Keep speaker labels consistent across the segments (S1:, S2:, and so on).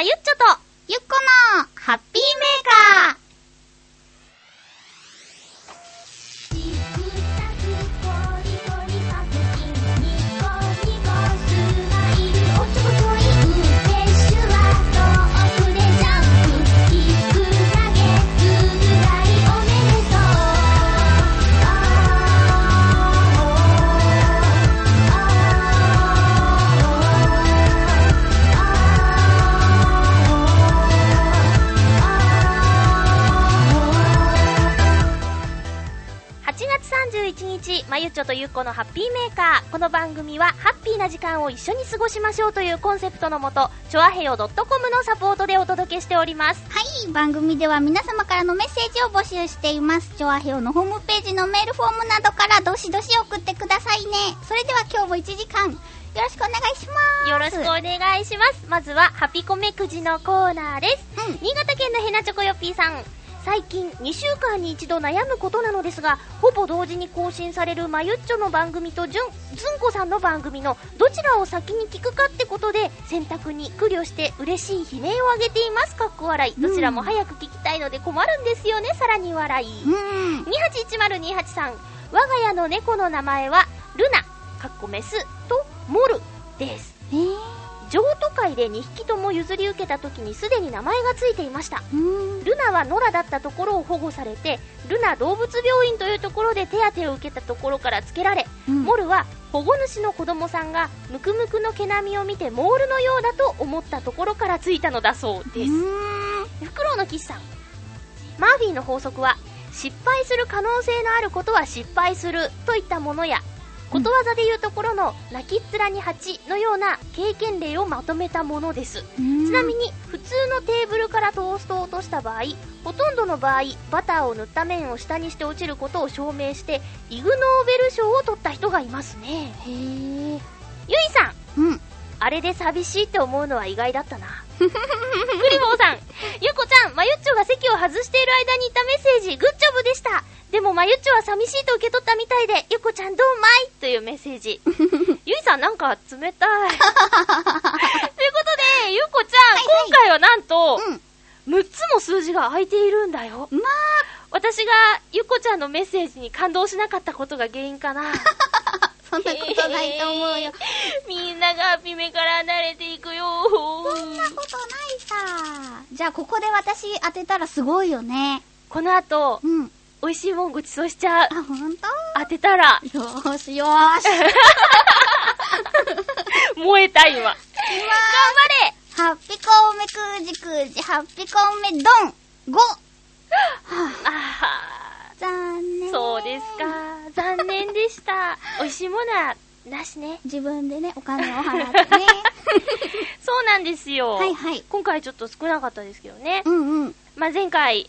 S1: まゆっちょと、
S2: ゆっこのハッピーメーカー。
S1: まゆっちょとゆっこのハッピーメーカー。この番組は、ハッピーな時間を一緒に過ごしましょうというコンセプトのもと、ちょあへよ .com のサポートでお届けしております。
S2: はい、番組では皆様からのメッセージを募集しています。チョアヘオのホームページのメールフォームなどからどしどし送ってくださいね。それでは今日も1時間、よろしくお願いします。
S1: よろしくお願いします。まずは、ハピコメくじのコーナーです。
S2: うん
S1: 新潟県のヘナチョコヨッピーさん。最近2週間に一度悩むことなのですがほぼ同時に更新されるまゆっちょの番組とじゅんずんこさんの番組のどちらを先に聞くかってことで選択に苦慮して嬉しい悲鳴を上げています。かっこ笑い。どちらも早く聞きたいので困るんですよね。さらに笑い、
S2: うん。
S1: 281028さん我が家の猫の名前はルナ。かっこメスとモルです。
S2: えー、
S1: 譲渡会で2匹とも譲り受けた時にすでに名前がついていました。ルナは野良だったところを保護されてルナ動物病院というところで手当てを受けたところから付けられ、
S2: うん
S1: モルは保護主の子供さんがムクムクの毛並みを見てモールのようだと思ったところからついたのだそうです。フクロウの岸さんマーフィーの法則は失敗する可能性のあることは失敗するといったものやことわざでいうところの泣きっ面に蜂のような経験例をまとめたものですちなみに普通のテーブルからトーストを落とした場合ほとんどの場合バターを塗った面を下にして落ちることを証明してイグ・ノーベル賞を取った人がいますね
S2: へー。
S1: ゆいさん
S2: うん。
S1: あれで寂しいって思うのは意外だったな。クリボーさん、ゆっこちゃん、まゆっちょが席を外している間に言ったメッセージ、グッジョブでした。でもまゆっちょは寂しいと受け取ったみたいで、ゆっこちゃんどうまい？というメッセージ。ゆいさんなんか冷たい。ということで、ゆっこちゃん、
S2: はいはい
S1: 今回はなんと、
S2: うん。
S1: 6つも数字が空いているんだよ。
S2: まあ、
S1: 私がゆっこちゃんのメッセージに感動しなかったことが原因かな。
S2: そんなことないと思うよ。
S1: みんながピメから離れていくよ。
S2: そんなことないさ。じゃあ、ここで私当てたらすごいよね。
S1: この後、
S2: うん。
S1: 美味しいもんごちそうしちゃう。
S2: あ、ほんと
S1: 当てたら、
S2: よーしよーし。
S1: 燃えた今。頑張れ
S2: ハッピコメくじくじ、ハッピコメドン !5!
S1: あ
S2: 残念。
S1: ー、そうですか。残念でした。美味しいものは、なしね。
S2: 自分でね、お金を払ってね。
S1: そうなんですよ。
S2: はいはい
S1: 今回ちょっと少なかったですけどね。
S2: うんうん。
S1: まあ、前回、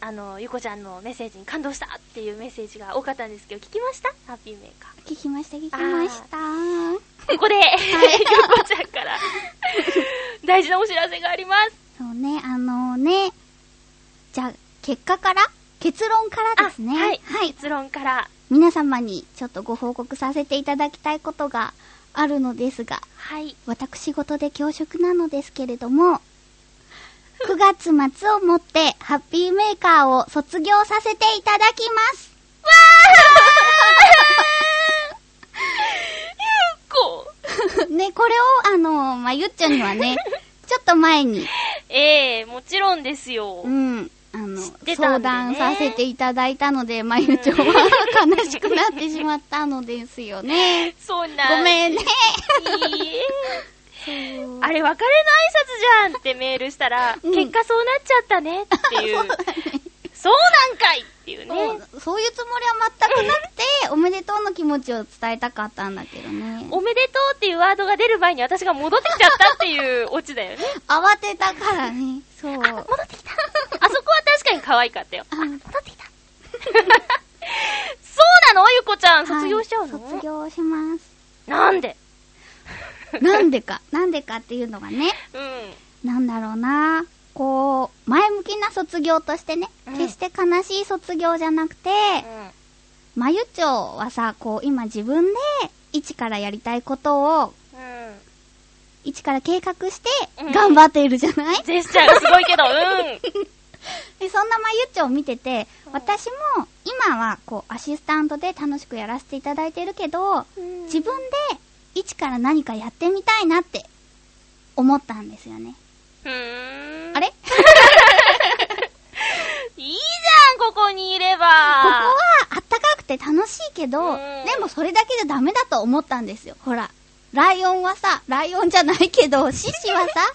S1: あの、ゆこちゃんのメッセージに感動したっていうメッセージが多かったんですけど、聞きました？ハッピーメーカー。
S2: 聞きました、聞きました。
S1: ここで、ゆこちゃんから、大事なお知らせがあります。
S2: そうね、あのね、じゃあ、結果から結論からですね。
S1: あはい。
S2: はい。
S1: 結論から。
S2: 皆様にちょっとご報告させていただきたいことがあるのですが、
S1: はい。
S2: 私事で恐縮なのですけれども、9月末をもってハッピーメーカーを卒業させていただきます。
S1: こう。
S2: ね、これをあの、まあ、ゆっちゃんにはね、ちょっと前に、
S1: ええもちろんですよ。
S2: うん、あの、
S1: 知ってた
S2: 相談させていただいたので、まゆちょは悲しくなってしまったのですよね。
S1: そんな。
S2: ごめんね。
S1: あれ、別れの挨拶じゃんってメールしたら、
S2: うん
S1: 結果そうなっちゃったねっていう。そうなんかいっていうね。
S2: そういうつもりは全くなくて、おめでとうの気持ちを伝えたかったんだけどね。
S1: おめでとうっていうワードが出る前に私が戻ってきちゃったっていうオチだよね。
S2: 慌てたからね。そう。
S1: あ、戻ってきた。あそこは確かに可愛かったよ。あ、戻ってきた。そうなの？ゆこちゃん、卒業しちゃうの、
S2: はい卒業します。
S1: なんで？
S2: なんでか、なんでかっていうのがね、
S1: うん。
S2: なんだろうな。こう、前向きな卒業としてね、
S1: うん
S2: 決して悲しい卒業じゃなくて、まゆちょはさ、こう、今自分で一からやりたいことを
S1: うん。
S2: 一から計画して
S1: うん
S2: 頑張っているじゃない、
S1: ジェスチャーがすごいけど、うん。
S2: で、そんなまゆっちょを見てて、
S1: うん
S2: 私も今はこうアシスタントで楽しくやらせていただいてるけど、自分で一から何かやってみたいなって思ったんですよね。
S1: うーん。
S2: あれ？こ
S1: いいじゃん、ここにいれば。
S2: こはあったかくて楽しいけど、
S1: うん
S2: でもそれだけじゃダメだと思ったんですよ。ほら、ライオンはさ、ライオンじゃないけど、獅子はさ、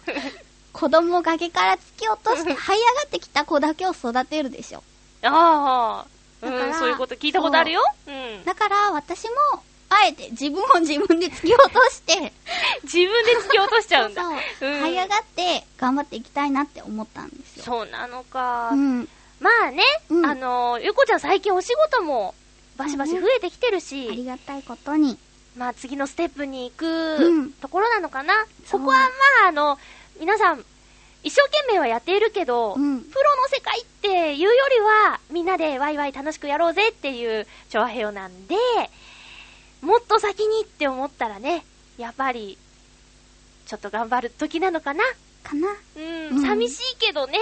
S2: 子供崖から突き落として這い上がってきた子だけを育てるでしょ。
S1: ああ。う
S2: だから
S1: ん、そういうこと聞いたことあるよ。うん。
S2: だから私も、あえて自分を自分で突き落として、
S1: 自分で突き落としちゃうんだ。
S2: そう、
S1: うん
S2: 這い上がって頑張っていきたいなって思ったんですよ。
S1: そうなのか。
S2: うん。
S1: まあね、
S2: うん
S1: あの、ゆこちゃん最近お仕事もバシバシ増えてきてる
S2: あ
S1: し、
S2: りがたいことに。
S1: まあ次のステップに行く、
S2: うん
S1: ところなのかな。
S2: そ
S1: こはまああの、皆さん、一生懸命はやっているけど、
S2: うん
S1: プロの世界っていうよりは、みんなでワイワイ楽しくやろうぜっていう調和平和なんで、もっと先にって思ったらね、やっぱり、ちょっと頑張る時なのかな？
S2: かな
S1: うん、
S2: うん
S1: 寂しいけどね。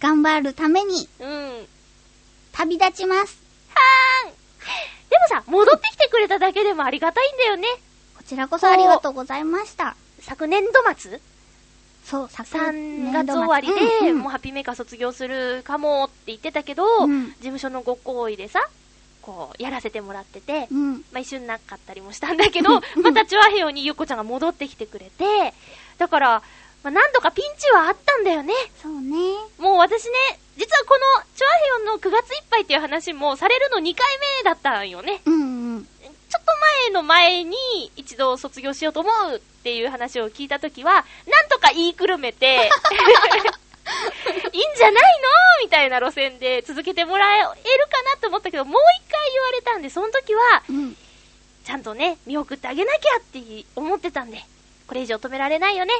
S2: 頑張るために
S1: うん。
S2: 旅立ちます。
S1: でもさ、戻ってきてくれただけでもありがたいんだよね。
S2: こちらこそありがとうございました。
S1: 昨年度末？
S2: そう、昨
S1: 3
S2: 年
S1: 月
S2: 度末
S1: 終わりで、
S2: うんうん
S1: もうハッピーメーカー卒業するかもって言ってたけど、
S2: うん
S1: 事務所のご好意でさ、こう、やらせてもらってて、
S2: うん。
S1: まあ、一瞬なかったりもしたんだけど、またチュアヘヨにゆっこちゃんが戻ってきてくれて、だから、まあ、何度かピンチはあったんだよね。
S2: そうね。
S1: もう私ね、実はこのチュアヘヨの9月いっぱいっていう話もされるの2回目だったんよね。
S2: うんうん。
S1: ちょっと前の前に一度卒業しようと思うっていう話を聞いたときは、なんとか言いくるめて、いいんじゃないのみたいな路線で続けてもらえるかなと思ったけど、もう一回言われたんで、その時は、
S2: うん。
S1: ちゃんとね、見送ってあげなきゃって思ってたんで、これ以上止められないよね。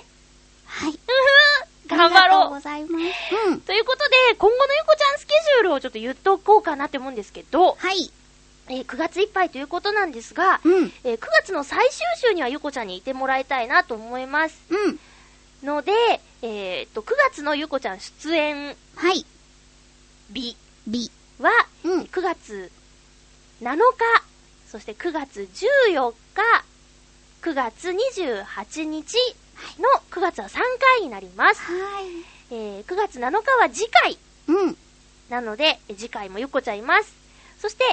S2: はい。
S1: う ふ頑張
S2: ありがとう
S1: ろう。
S2: ございます。うん。
S1: ということで、今後のゆこちゃんスケジュールをちょっと言っとこうかなって思うんですけど、
S2: はい。
S1: えー9月いっぱいということなんですが、
S2: うん。
S1: えー9月の最終週にはゆこちゃんにいてもらいたいなと思います。
S2: うん。
S1: ので、えーっと、9月のゆこちゃん出演
S2: はい。
S1: 日
S2: B。
S1: は、
S2: うん。
S1: 9月7日、そして9月14日、9月28日の9月は3回になります。
S2: はい。
S1: えー9月7日は次回
S2: うん。
S1: なので、えー次回もゆこちゃんいます。そして、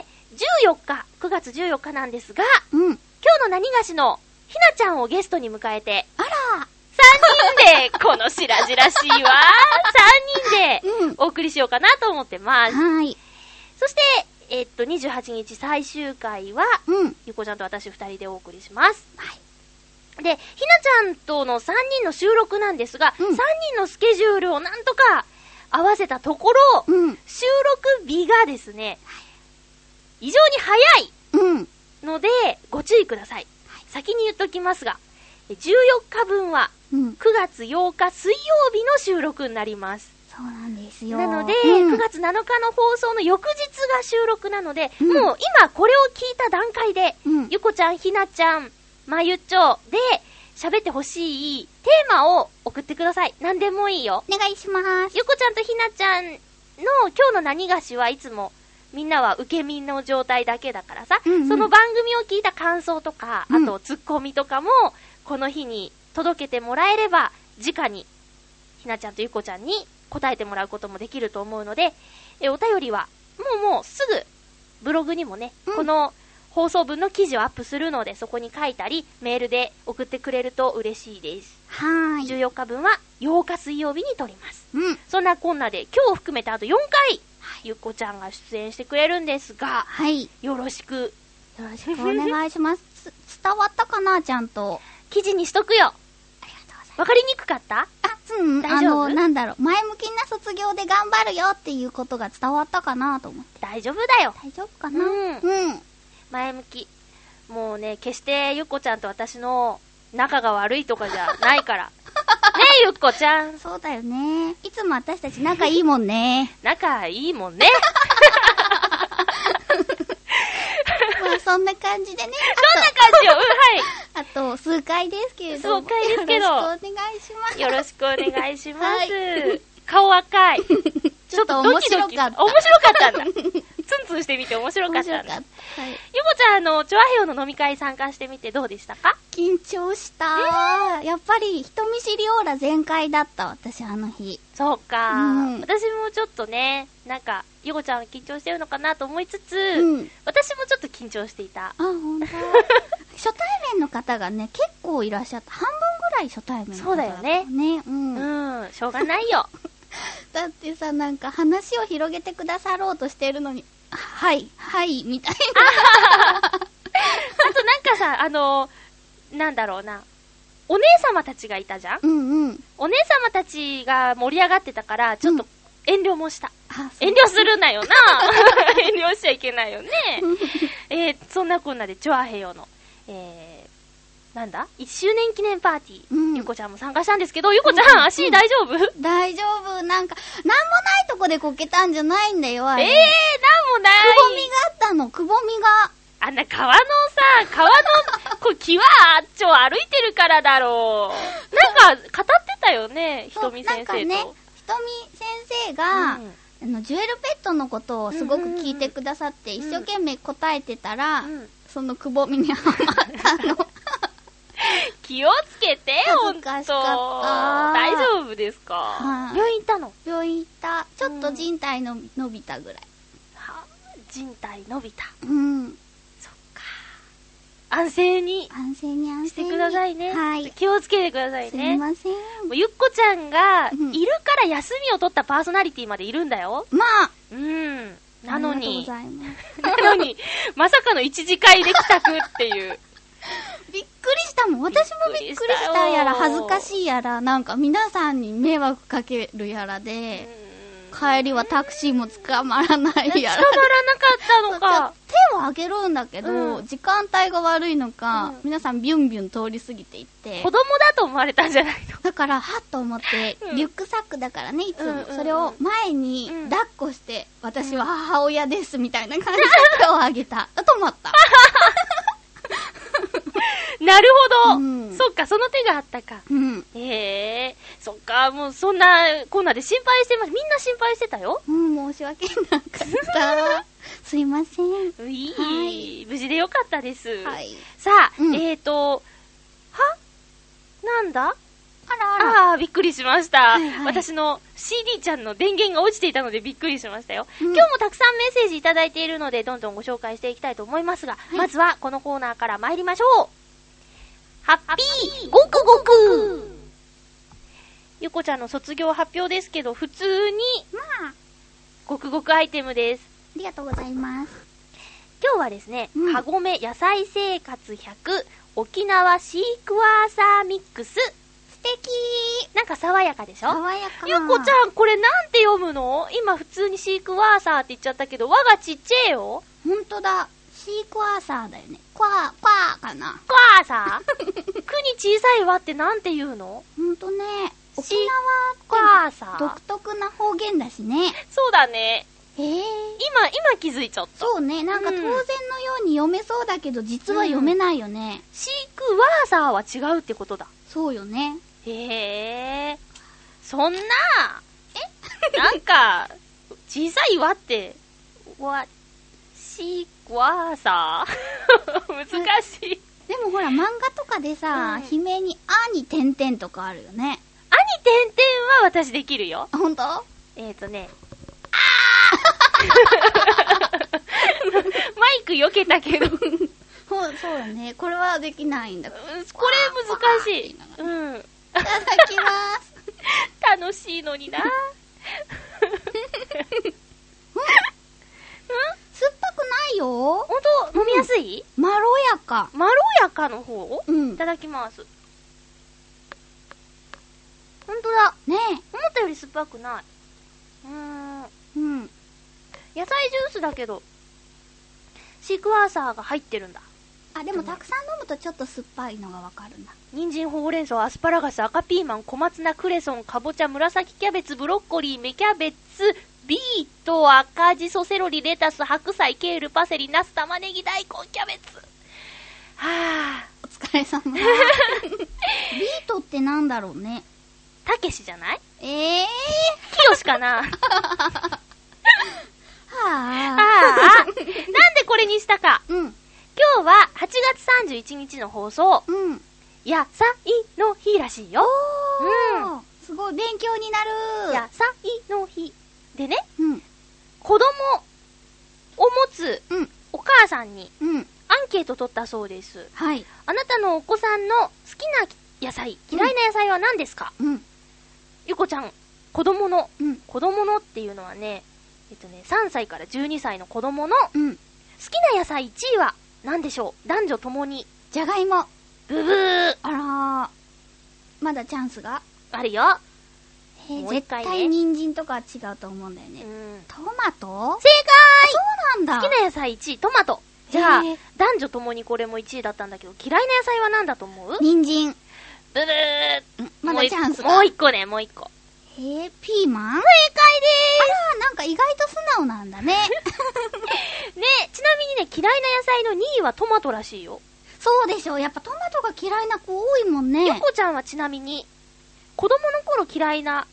S1: 14日、9月14日なんですが、
S2: うん。
S1: 今日の何がしのひなちゃんをゲストに迎えて、
S2: あら。
S1: 3人で、この白々しいわ、3人で
S2: うん。
S1: お送りしようかなと思ってます。
S2: はい。
S1: そして、えっと、28日最終回は、
S2: うん。
S1: ゆこちゃんと私2人でお送りします。
S2: はい。
S1: で、ひなちゃんとの3人の収録なんですが、
S2: うん
S1: 3人のスケジュールをなんとか合わせたところ、
S2: うん。
S1: 収録日がですね、異常に早い
S2: うん。
S1: ので、ご注意ください。先に言っときますが、え14日分は
S2: うん。
S1: 9月8日水曜日の収録になります。
S2: そうなんですよ。
S1: なので、
S2: うん
S1: 9月7日の放送の翌日が収録なので、
S2: うん
S1: もう今これを聞いた段階で、
S2: うん。
S1: ゆこちゃん、ひなちゃん、まゆっちょで喋ってほしいテーマを送ってください。何でもいいよ。
S2: お願いします。
S1: ゆこちゃんとひなちゃんの今日の何がしはいつもみんなは受け身の状態だけだからさ、
S2: うんうん
S1: その番組を聞いた感想とか、
S2: うん
S1: あとツッコミとかも、この日に届けてもらえれば、直にひなちゃんとゆこちゃんに答えてもらうこともできると思うので、えお便りは、もうもうすぐブログにもね、
S2: うん
S1: この放送分の記事をアップするので、そこに書いたり、メールで送ってくれると嬉しいです。
S2: はーい。
S1: 14日分は8日水曜日に撮ります。
S2: うん。
S1: そんなこんなで、今日含めてあと4回、ゆっこちゃんが出演してくれるんですが、
S2: はい。
S1: よろしく、
S2: よろしくお願いします。つ伝わったかなちゃんと。
S1: 記事にしとくよ。わかりにくかった？
S2: あ、うん、
S1: 大丈夫？
S2: あの、なんだろう、前向きな卒業で頑張るよっていうことが伝わったかなと思って。
S1: 大丈夫だよ。
S2: 大丈夫かな？
S1: うん
S2: うん。
S1: 前向き。もうね、決してゆっこちゃんと私の仲が悪いとかじゃないから。ねえ、ゆっこちゃん。
S2: そうだよね。いつも私たち仲いいもんね。
S1: 仲いいもんね。
S2: まあ、そんな感じでね。
S1: そんな感じよ。うん、はい。
S2: ああと、数回ですけれども。
S1: 数回ですけど
S2: よろしくお願いします。
S1: よろしくお願いします。
S2: は
S1: 顔赤い。
S2: ちょっと面白かった。
S1: 面白かったんだ。ツンツンしてみて面白かった。
S2: はい。
S1: ゆこちゃん、あの、チョアヘヨの飲み会参加してみてどうでしたか？
S2: 緊張した。やっぱり人見知りオーラ全開だった、私あの日。
S1: そうか、
S2: うん
S1: 私もちょっとね、なんか、ゆこちゃん緊張してるのかなと思いつつ、
S2: うん。
S1: 私もちょっと緊張していた。
S2: あ、ほんと。初対面の方がね、結構いらっしゃった。半分ぐらい初対面の方
S1: そうだよね
S2: ね。うん。
S1: うん、しょうがないよ。
S2: だってさ、なんか話を広げてくださろうとしてるのに、はい、はい、みたい
S1: あとなんかさ、あの、なんだろうな。お姉様たちがいたじゃん？
S2: な。うんうん。
S1: お姉様たちが盛り上がってたから、ちょっと遠慮もした。
S2: あ、
S1: 遠慮するなよな遠慮しちゃいけないよね。えー、そんなこんなで、チョアヘヨの、えー、なんだ ?1 周年記念パーティー。
S2: うん
S1: ゆこちゃんも参加したんですけど、ゆこちゃん、足大丈夫、
S2: 大丈夫。なんか、なんもないとこでこけたんじゃないんだよ、あれ。
S1: えー、なんもない。
S2: くぼみがあったの、くぼみが。
S1: あんな川のさ、川の、こう、木はあっちょ歩いてるからだろう。なんか、語ってたよね、ひとみ先生と。
S2: そうなんかね、ひとみ先生が、
S1: うん
S2: あの、ジュエルペットのことをすごく聞いてくださって、
S1: うんうんうん
S2: 一生懸命答えてたら、
S1: うん
S2: そのくぼみにはまったの。
S1: 気をつけて、ほんと。
S2: 恥ずかしかった
S1: 大丈夫ですか、
S2: はい
S1: 病院行ったの？
S2: 病院行った。ちょっと人体の伸びたぐらい。
S1: は？人体伸びた。
S2: うん。
S1: そっか。安静に
S2: 安静に安静に。
S1: してくださいね。
S2: はい。
S1: 気をつけてください
S2: すい
S1: ね。
S2: ません。
S1: もうゆっこちゃんが、
S2: うん
S1: いるから休みを取ったパーソナリティまでいるんだよ。
S2: まあ。
S1: うん。なのに。なのに、まさかの一次会で帰宅っていう。
S2: びっくりしたもん。私もびっくりしたやら、恥ずかしいやら、なんか皆さんに迷惑かけるやらで、帰りはタクシーも捕まらない
S1: 捕
S2: やら。
S1: まらなかったのか。
S2: 手を挙げるんだけど、
S1: うん
S2: 時間帯が悪いのか、
S1: うん
S2: 皆さんビュンビュン通り過ぎていって
S1: 子、供だと思われたんじゃないの？
S2: だから、はっと思って、
S1: うん
S2: リュックサックだからね、いつも。それを前に
S1: うん
S2: 抱っこして、私は母親です、みたいな感じで手を挙げた。止まった。
S1: なるほど、
S2: うん
S1: そっか、その手があったか。
S2: うん。
S1: へえ、そっか、もうそんなコーナーで心配してます。みんな心配してたよ。
S2: うん、申し訳なかった。すいません。
S1: うい、
S2: はい
S1: 無事でよかったです。
S2: はい。
S1: さあ、
S2: うん
S1: えーと、は？なんだ？
S2: あらあら。
S1: ああ、びっくりしました、
S2: はいはい
S1: 私の CD ちゃんの電源が落ちていたのでびっくりしましたよ。
S2: うん
S1: 今日もたくさんメッセージいただいているので、どんどんご紹介していきたいと思いますが、
S2: い
S1: まずはこのコーナーから参りましょう。ハッピーごくごくゆこちゃんの卒業発表ですけど、普通に
S2: まあ、
S1: ごくごくアイテムです。
S2: ありがとうございます。
S1: 今日はですね、
S2: うん
S1: かごめ野菜生活100沖縄シークワーサーミックス。
S2: 素敵
S1: なんか爽やかでしょ？
S2: 爽やか。
S1: ゆこちゃん、これなんて読むの？今普通にシークワーサーって言っちゃったけど、輪がちっちゃいよ。
S2: ほんとだ。シークワーサーだよね。クワー、クワーかな。
S1: クワーサーくに小さい輪ってなんて言うの？
S2: ほんとね。沖縄
S1: ワーサー
S2: って独特な方言だしね。
S1: そうだね。
S2: へえ。
S1: 今、今気づいちゃった。
S2: そうね。なんか当然のように読めそうだけど、実は読めないよね。
S1: シークワーサーは違うってことだ。
S2: そうよね。
S1: へえ。そんな、え？なんか、小さい輪って、わ、シークワーサー難しい。
S2: でもほら、漫画とかでさ、
S1: うん
S2: 悲鳴に、あに点々とかあるよね。
S1: 兄点々は私できるよ。
S2: ほんと
S1: えーとね、マイク避けたけど、
S2: そうだね。これはできないんだ。い
S1: 難しい。うん。
S2: ただきます。
S1: 楽しいのにな。
S2: 酸っぱくないよ。
S1: ほんと、飲みやすい、
S2: まろやか。
S1: まろやかの方？
S2: うん。
S1: いただきます。ほんとだ。
S2: ね
S1: 思ったより酸っぱくない。うーん。
S2: え。うん。
S1: 野菜ジュースだけど、シークワーサーが入ってるんだ。
S2: あ、でもたくさん飲むとちょっと酸っぱいのがわかるな。
S1: 人参、ほうれん草、アスパラガス、赤ピーマン、小松菜、クレソン、かぼちゃ、紫キャベツ、ブロッコリー、芽キャベツ、ビート、赤じそ、セロリ、レタス、白菜、ケール、パセリ、ナス、玉ねぎ、大根、キャベツ。はぁ。
S2: お疲れ様。ビートってなんだろうね。
S1: たけしじゃない？
S2: ええ
S1: きよしかな？
S2: ー。は
S1: あ
S2: あ。
S1: あ、なんでこれにしたか？
S2: うん。
S1: 今日は8月31日の放送、
S2: うん。
S1: 野菜の日らしいよ。
S2: おー。すごい、勉強になる。
S1: 野菜の日。でね、
S2: うん。
S1: 子供を持つ
S2: うん。
S1: お母さんに
S2: うん。
S1: アンケート取ったそうです。
S2: はい。
S1: あなたのお子さんの好きな野菜、嫌いな野菜は何ですか、
S2: うん。
S1: ゆこちゃん、子供の、
S2: うん。
S1: 子供のっていうのはね、えっとね、3歳から12歳の子供の好
S2: うん。
S1: きな野菜1位は何でしょう？男女ともに。
S2: じゃがいも。
S1: ブブー
S2: あらー。まだチャンスが
S1: あるよ。
S2: えー絶対人参とかは違うと思うんだよね。
S1: うん。
S2: トマト？
S1: 正
S2: そうなんだ。
S1: 解好きな野菜1位、トマト。じゃあ男女ともにこれも1位だったんだけど、嫌いな野菜は何だと思う？
S2: 人参。
S1: ブブー
S2: んまだチャンスが
S1: もう一個ね、もう一個。
S2: えー、ピーマン？正解でーす。あら、なんか意外と素直なんだね。
S1: ねちなみにね、嫌いな野菜の2位はトマトらしいよ。
S2: そうでしょう。やっぱトマトが嫌いな子多いもんね。
S1: ゆこちゃんはちなみに、子供の頃嫌いな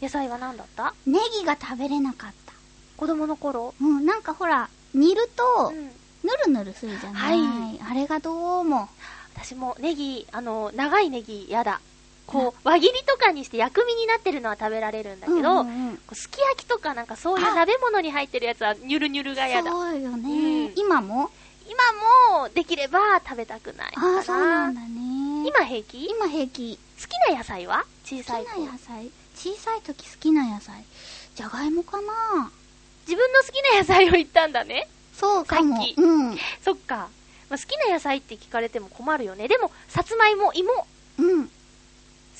S1: 野菜は何だった？
S2: ネギが食べれなかった。
S1: 子供の頃？
S2: うん、なんかほら、煮ると、
S1: うん。
S2: ぬるぬるするじゃない、
S1: はい
S2: あれがどうも。
S1: 私もネギ、あの、長いネギやだ。こう、輪切りとかにして薬味になってるのは食べられるんだけど、
S2: うんうんうん
S1: こうすき焼きとかなんかそういう鍋物に入ってるやつはニュルニュルが嫌だ。
S2: そうよね、
S1: うん
S2: 今も？
S1: 今もできれば食べたくないかな。
S2: ああ、そうなんだね。
S1: 今平気？
S2: 今平気。
S1: 好きな野菜は？小
S2: 好きな野菜小さい時好きな野菜じゃがいもかな
S1: 自分の好きな野菜を言ったんだね。
S2: そうかも
S1: さっき
S2: うん。
S1: そっか。まあ、好きな野菜って聞かれても困るよね。でも、さつまいも、芋、
S2: うん。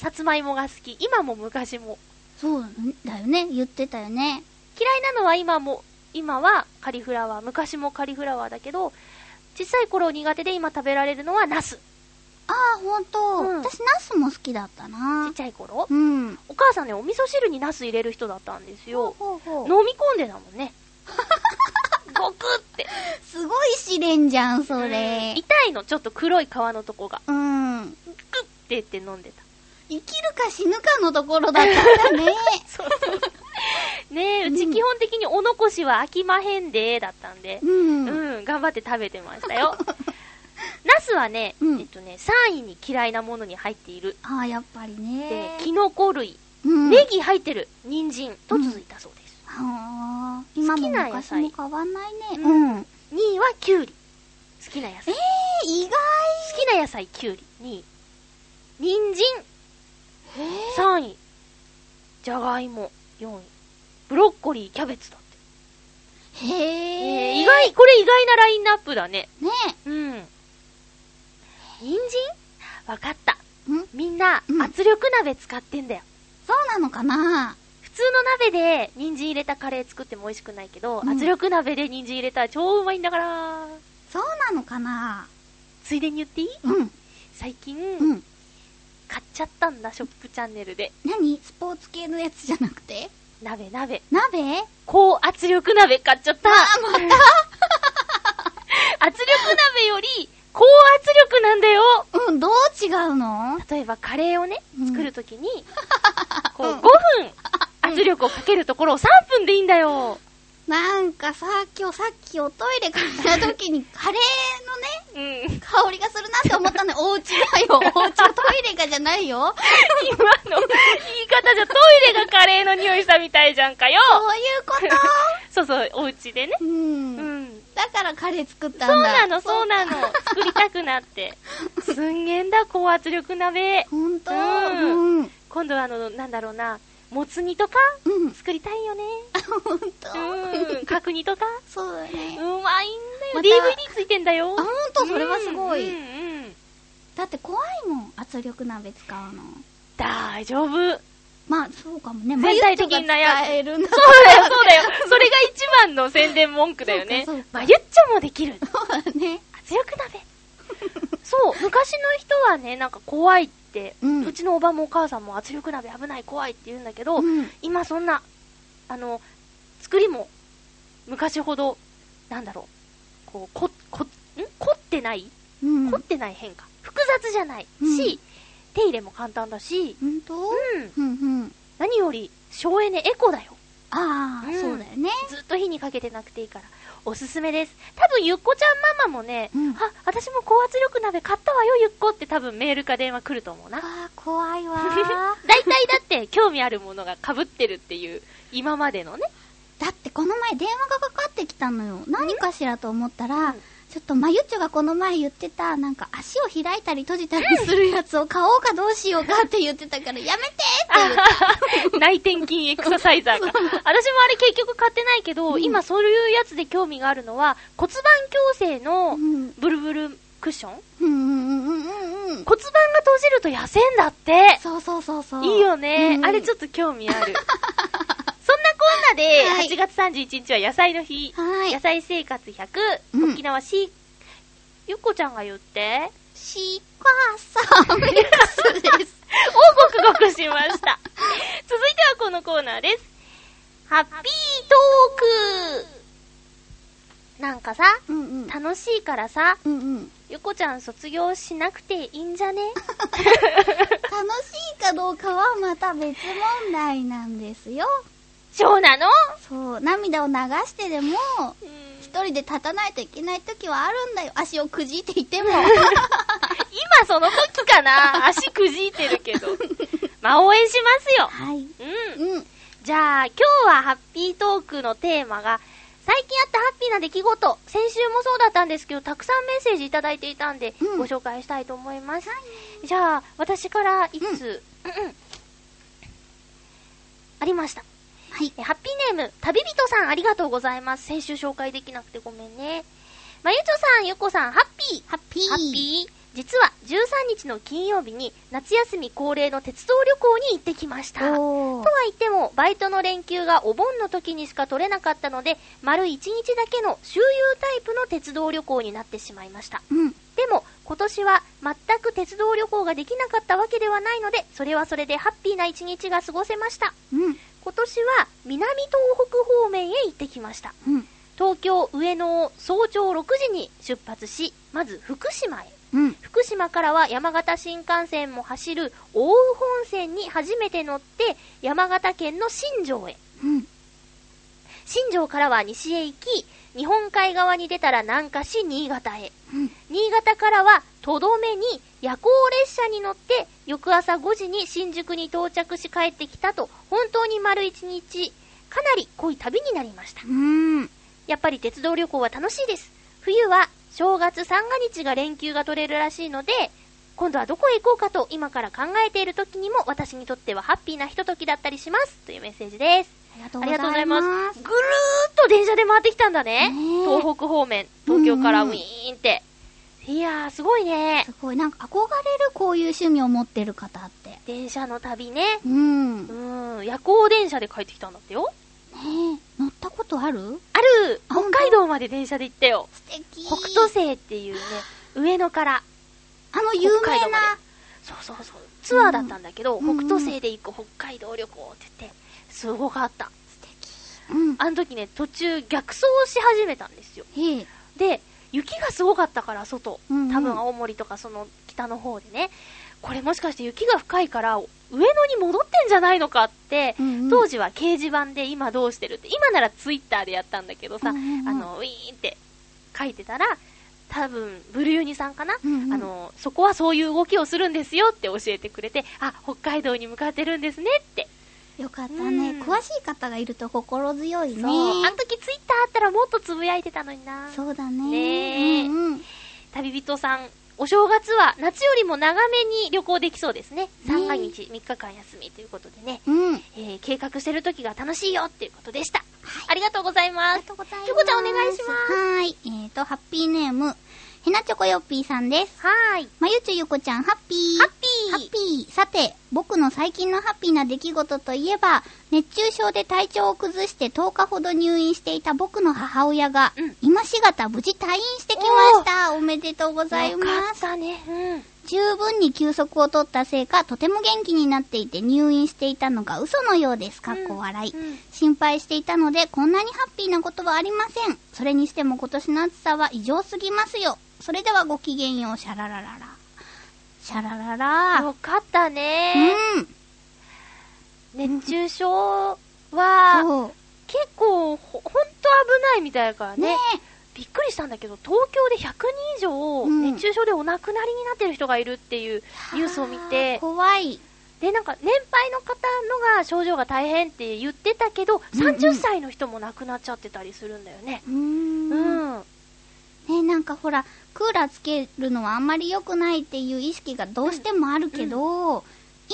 S1: さつまいもが好き。今も昔も。
S2: そうだよね。言ってたよね。
S1: 嫌いなのは今も、今はカリフラワー。昔もカリフラワーだけど、小さい頃苦手で今食べられるのはナス。
S2: ああ、ほんと。
S1: うん
S2: 私、ナスも好きだった
S1: ち
S2: な
S1: っ。ちゃい頃？
S2: うん。
S1: お母さんね、お味噌汁にナス入れる人だったんですよ。
S2: ほうほう
S1: 飲み込んでたもんね。ごくって。
S2: すごい試練じゃん、そ
S1: うん
S2: れ。
S1: 痛いの、ちょっと黒い皮のとこが。
S2: うん。
S1: グッて言って飲んでた。
S2: 生きるか死ぬかのところだったんだね。
S1: そ うそう。ねえ、うち
S2: うん
S1: 基本的にお残しは飽きまへんで、だったんで。
S2: うん。
S1: うん、頑張って食べてましたよ。ナスはね、
S2: うん
S1: えっとね、3位に嫌いなものに入っている。
S2: ああ、やっぱり
S1: で
S2: ね、。
S1: キノコ類。
S2: うん。
S1: ネギ入ってる。人参と続いたそうです。
S2: はあ。今も
S1: 好きな野
S2: 昔
S1: 菜
S2: も変わんないね。
S1: うん
S2: うん。
S1: 2位はキュウリ。好きな野
S2: え
S1: 菜。
S2: ー、意外。
S1: 好きな野菜キュウリ。2位。人参。
S2: え
S1: 3位。じゃがいも。4位。ブロッコリー、キャベツだって。
S2: ー、へー。
S1: えー意外、これ意外なラインナップだね。
S2: ね
S1: うん。人参？わかった。
S2: え。ん
S1: みんな、
S2: うん
S1: 圧力鍋使ってんだよ。
S2: そうなのかな？
S1: 普通の鍋で人参入れたカレー作っても美味しくないけど、
S2: うん
S1: 圧力鍋で人参入れたら超うまいんだから。
S2: そうなのかな？
S1: ついでに言っていい？
S2: うん。
S1: 最近、
S2: うん。
S1: 買っちゃったんだ、ショップチャンネルで。
S2: 何？スポーツ系のやつじゃなくて？
S1: 鍋、鍋。
S2: 鍋？
S1: 高圧力鍋買っちゃった。
S2: あ、ま
S1: 圧力鍋より高圧力なんだよ。
S2: たうん、どう違うの？
S1: 例えばカレーをね、
S2: うん
S1: 作るときに、こう
S2: うん
S1: 5分圧力をかけるところを3分でいいんだよ。
S2: なんかさ、今日さっきおトイレからた時にカレーのね、
S1: うん。
S2: 香りがするなって思ったのよ。お家だよ。お家はトイレがじゃないよ。
S1: 今の言い方じゃトイレがカレーの匂いしたみたいじゃんかよ。
S2: そういうこ
S1: そうそう、お家でね。
S2: と。う。
S1: うんん。
S2: だからカレー作ったんだ。
S1: そうなの、そうなの。作りたくなって。すんげんだ、高圧力鍋。
S2: ほんと
S1: う
S2: うんん。
S1: 今度はあの、なんだろうな、もつ煮とか？
S2: うん。
S1: 作りたいよね。
S2: ほんと
S1: うん。角煮とか？
S2: そうだ
S1: う
S2: ね。
S1: まいん
S2: ま
S1: だよ。
S2: た
S1: DVD ついてんだよ。
S2: あ、ほんと？それはすごい。
S1: うんうんうん
S2: だって怖いもん。圧力鍋使うの。
S1: 大丈夫。そう
S2: まあ、そうかもね。
S1: 全体的なやつ
S2: マユッチョが使えるんだ。
S1: だよ、そうだよ。それが一番の宣伝文句だよねまあ、ゆっちょもできる。
S2: そうだね。
S1: 圧力鍋。そう、昔の人はね、なんか怖いって、
S2: う
S1: うんちのおばもお母さんも圧力鍋危ない怖いって言うんだけど、
S2: うん。
S1: 今そんな、あの、作りも、昔ほど、なんだろう、こう、こ、こ、ん？凝ってない、
S2: うん
S1: 凝ってない変化。普複雑じゃない。
S2: うん
S1: し、手入れも簡単だし、うん。何より、省エネエコだよ。
S2: ああ、
S1: うん
S2: そうだよね。
S1: ずっと火にかけてなくていいから。おすすめです。多分、ゆっこちゃんママもね、
S2: うん
S1: あ、私も高圧力鍋買ったわよ、ゆっこって多分メールか電話来ると思うな。
S2: ああ、怖いわ
S1: 大体だって、興味あるものが被ってるっていう、今までのね。
S2: だってこの前電話がかかってきたのよ。何かしらと思ったら、
S1: うん
S2: ちょっとまゆっちょがこの前言ってた、なんか足を開いたり閉じたりするやつを買おうかどうしようかって言ってたから、やめてって。
S1: 内転筋エクササイザーが。私もあれ結局買ってないけど、
S2: うん
S1: 今そういうやつで興味があるのは、骨盤矯正の
S2: うん
S1: ブルブルクッション？
S2: うんうんうん。
S1: 骨盤が閉じると痩せんだって。
S2: そうそうそうそう。
S1: いいよね、
S2: うん
S1: あれちょっと興味ある。で、
S2: はい
S1: 8月31日は野菜の日。
S2: はい
S1: 野。菜生活100、
S2: うん
S1: 沖縄シー、ゆっこちゃんが言って、
S2: シーカーサーミックスです。
S1: おごくごくしました。続いてはこのコーナーです。ハッピートークなんかさ、
S2: うんうん。
S1: 楽しいからさ、
S2: うんうん。
S1: ゆっこちゃん卒業しなくていいんじゃね？
S2: 楽しいかどうかはまた別問題なんですよ。
S1: そうなの？
S2: そう、涙を流してでも、
S1: うん
S2: 一人で立たないといけない時はあるんだよ。足をくじいていても。
S1: 今その時かな 足くじいてるけど。まあ応援しますよ。
S2: はい。
S1: うん。
S2: うん。
S1: じゃあ、今日はハッピートークのテーマが、最近あったハッピーな出来事、先週もそうだったんですけど、たくさんメッセージいただいていたんで、
S2: うん
S1: ご紹介したいと思います。じゃあ、私からいつ、うん、うんありました。
S2: はい。
S1: えハッピーネーム、旅人さんありがとうございます。先週紹介できなくてごめんね。まゆちょさん、ゆっこさん、ハッピー。
S2: ハッピー。
S1: ハッピー。実は13日の金曜日に夏休み恒例の鉄道旅行に行ってきました。とは言っても、バイトの連休がお盆の時にしか取れなかったので、丸1日だけの周遊タイプの鉄道旅行になってしまいました。
S2: うん。
S1: でも、今年は全く鉄道旅行ができなかったわけではないので、それはそれでハッピーな一日が過ごせました。
S2: うん。
S1: 今年は南東北方面へ行ってきました。
S2: うん。
S1: 東京上野を早朝6時に出発し、まず福島へ。
S2: うん。
S1: 福島からは山形新幹線も走る奥羽本線に初めて乗って山形県の新庄へ。
S2: うん。
S1: 新庄からは西へ行き、日本海側に出たら南下し新潟へ。
S2: うん。
S1: 新潟からはとどめに夜行列車に乗って翌朝5時に新宿に到着し帰ってきたと本当に丸一日かなり濃い旅になりました。
S2: うん。
S1: やっぱり鉄道旅行は楽しいです。冬は正月三が日が連休が取れるらしいので、今度はどこへ行こうかと今から考えている時にも私にとってはハッピーなひとときだったりします。というメッセージです。
S2: ありがとう
S1: あ
S2: ございま。
S1: ますす。ぐるーっと電車で回ってきたんだね。
S2: ねえ
S1: 東北方面、東京からウィーンって。いやー、すごいね
S2: す。ごい、なんか憧れるこういう趣味を持ってる方って。ね
S1: 電車の旅ね。
S2: うん。
S1: う
S2: ね
S1: ん、夜行電車で帰ってきたんだってよ。
S2: え、乗ったことある？
S1: ある、
S2: あ
S1: 北海道まで電車で行ったよ。
S2: 素敵。
S1: 北斗星っていうね、上野から。
S2: あの有名な、
S1: そうそうそう。ツアーだったんだけど、
S2: うん
S1: 北斗星で行く北海道旅行って言って、すごかった。
S2: うん。
S1: あの時ね、途中逆走し始めたんですよ。
S2: へえ。
S1: で、雪がすごかったから、外。
S2: うんうん
S1: 多分青森とかその北の方でね。これもしかして雪が深いから、上野に戻ってんじゃないのかって、
S2: うんうん
S1: 当時は掲示板で今どうしてるって、今ならツイッターでやったんだけどさ、
S2: うんうんうん
S1: あの、ウィーンって書いてたら、多分、ブルユニさんかな、
S2: うんうん
S1: あの、そこはそういう動きをするんですよって教えてくれて、あ、北海道に向かってるんですねって。
S2: よかった
S1: うん
S2: ね。詳しい方がいると心強いね。
S1: あの時ツイッターあったらもっとつぶやいてたのにな。
S2: そうだね。
S1: ねえ
S2: うんうん。
S1: 旅人さん、お正月は夏よりも長めに旅行できそうですね。三が日、3日間休みということでね、
S2: うん。
S1: えー計画してる時が楽しいよっていうことでした。ありがとうござい
S2: あ
S1: ます。
S2: りがとうございます。
S1: ゆこちゃんお願いします
S2: はーい。えーと、ハッピーネーム、ひなちょこよっぴーさんです。
S1: はーい。
S2: まゆちゅゆこちゃん、ハッピー。
S1: ハッピー
S2: ハッピー。さて、僕の最近のハッピーな出来事といえば、熱中症で体調を崩して10日ほど入院していた僕の母親が、
S1: うん
S2: 今しがた無事退院してきました。おめでとうござい
S1: よか
S2: ます。
S1: ったね。うん。
S2: 十分に休息を取ったせいか、とても元気になっていて入院していたのが嘘のようです。かっこ笑い。
S1: うん
S2: 心配していたので、こんなにハッピーなことはありません。それにしても今年の暑さは異常すぎますよ。それではごきげんよう、シャララララ。シャラララ
S1: よかったね。
S2: うん。
S1: 熱中症は。結構、ほほんと危ないみたいだからね。
S2: ね
S1: びっくりしたんだけど、東京で100人以上、
S2: うん
S1: 熱中症でお亡くなりになってる人がいるっていうニュースを見て、
S2: 怖い。
S1: で、なんか、年配の方のが症状が大変って言ってたけど、
S2: うんうん
S1: 30歳の人も亡くなっちゃってたりするんだよね。
S2: うー。
S1: うんん。
S2: ねなんかほら、クーラーつけるのはあんまり良くないっていう意識がどうしてもあるけど、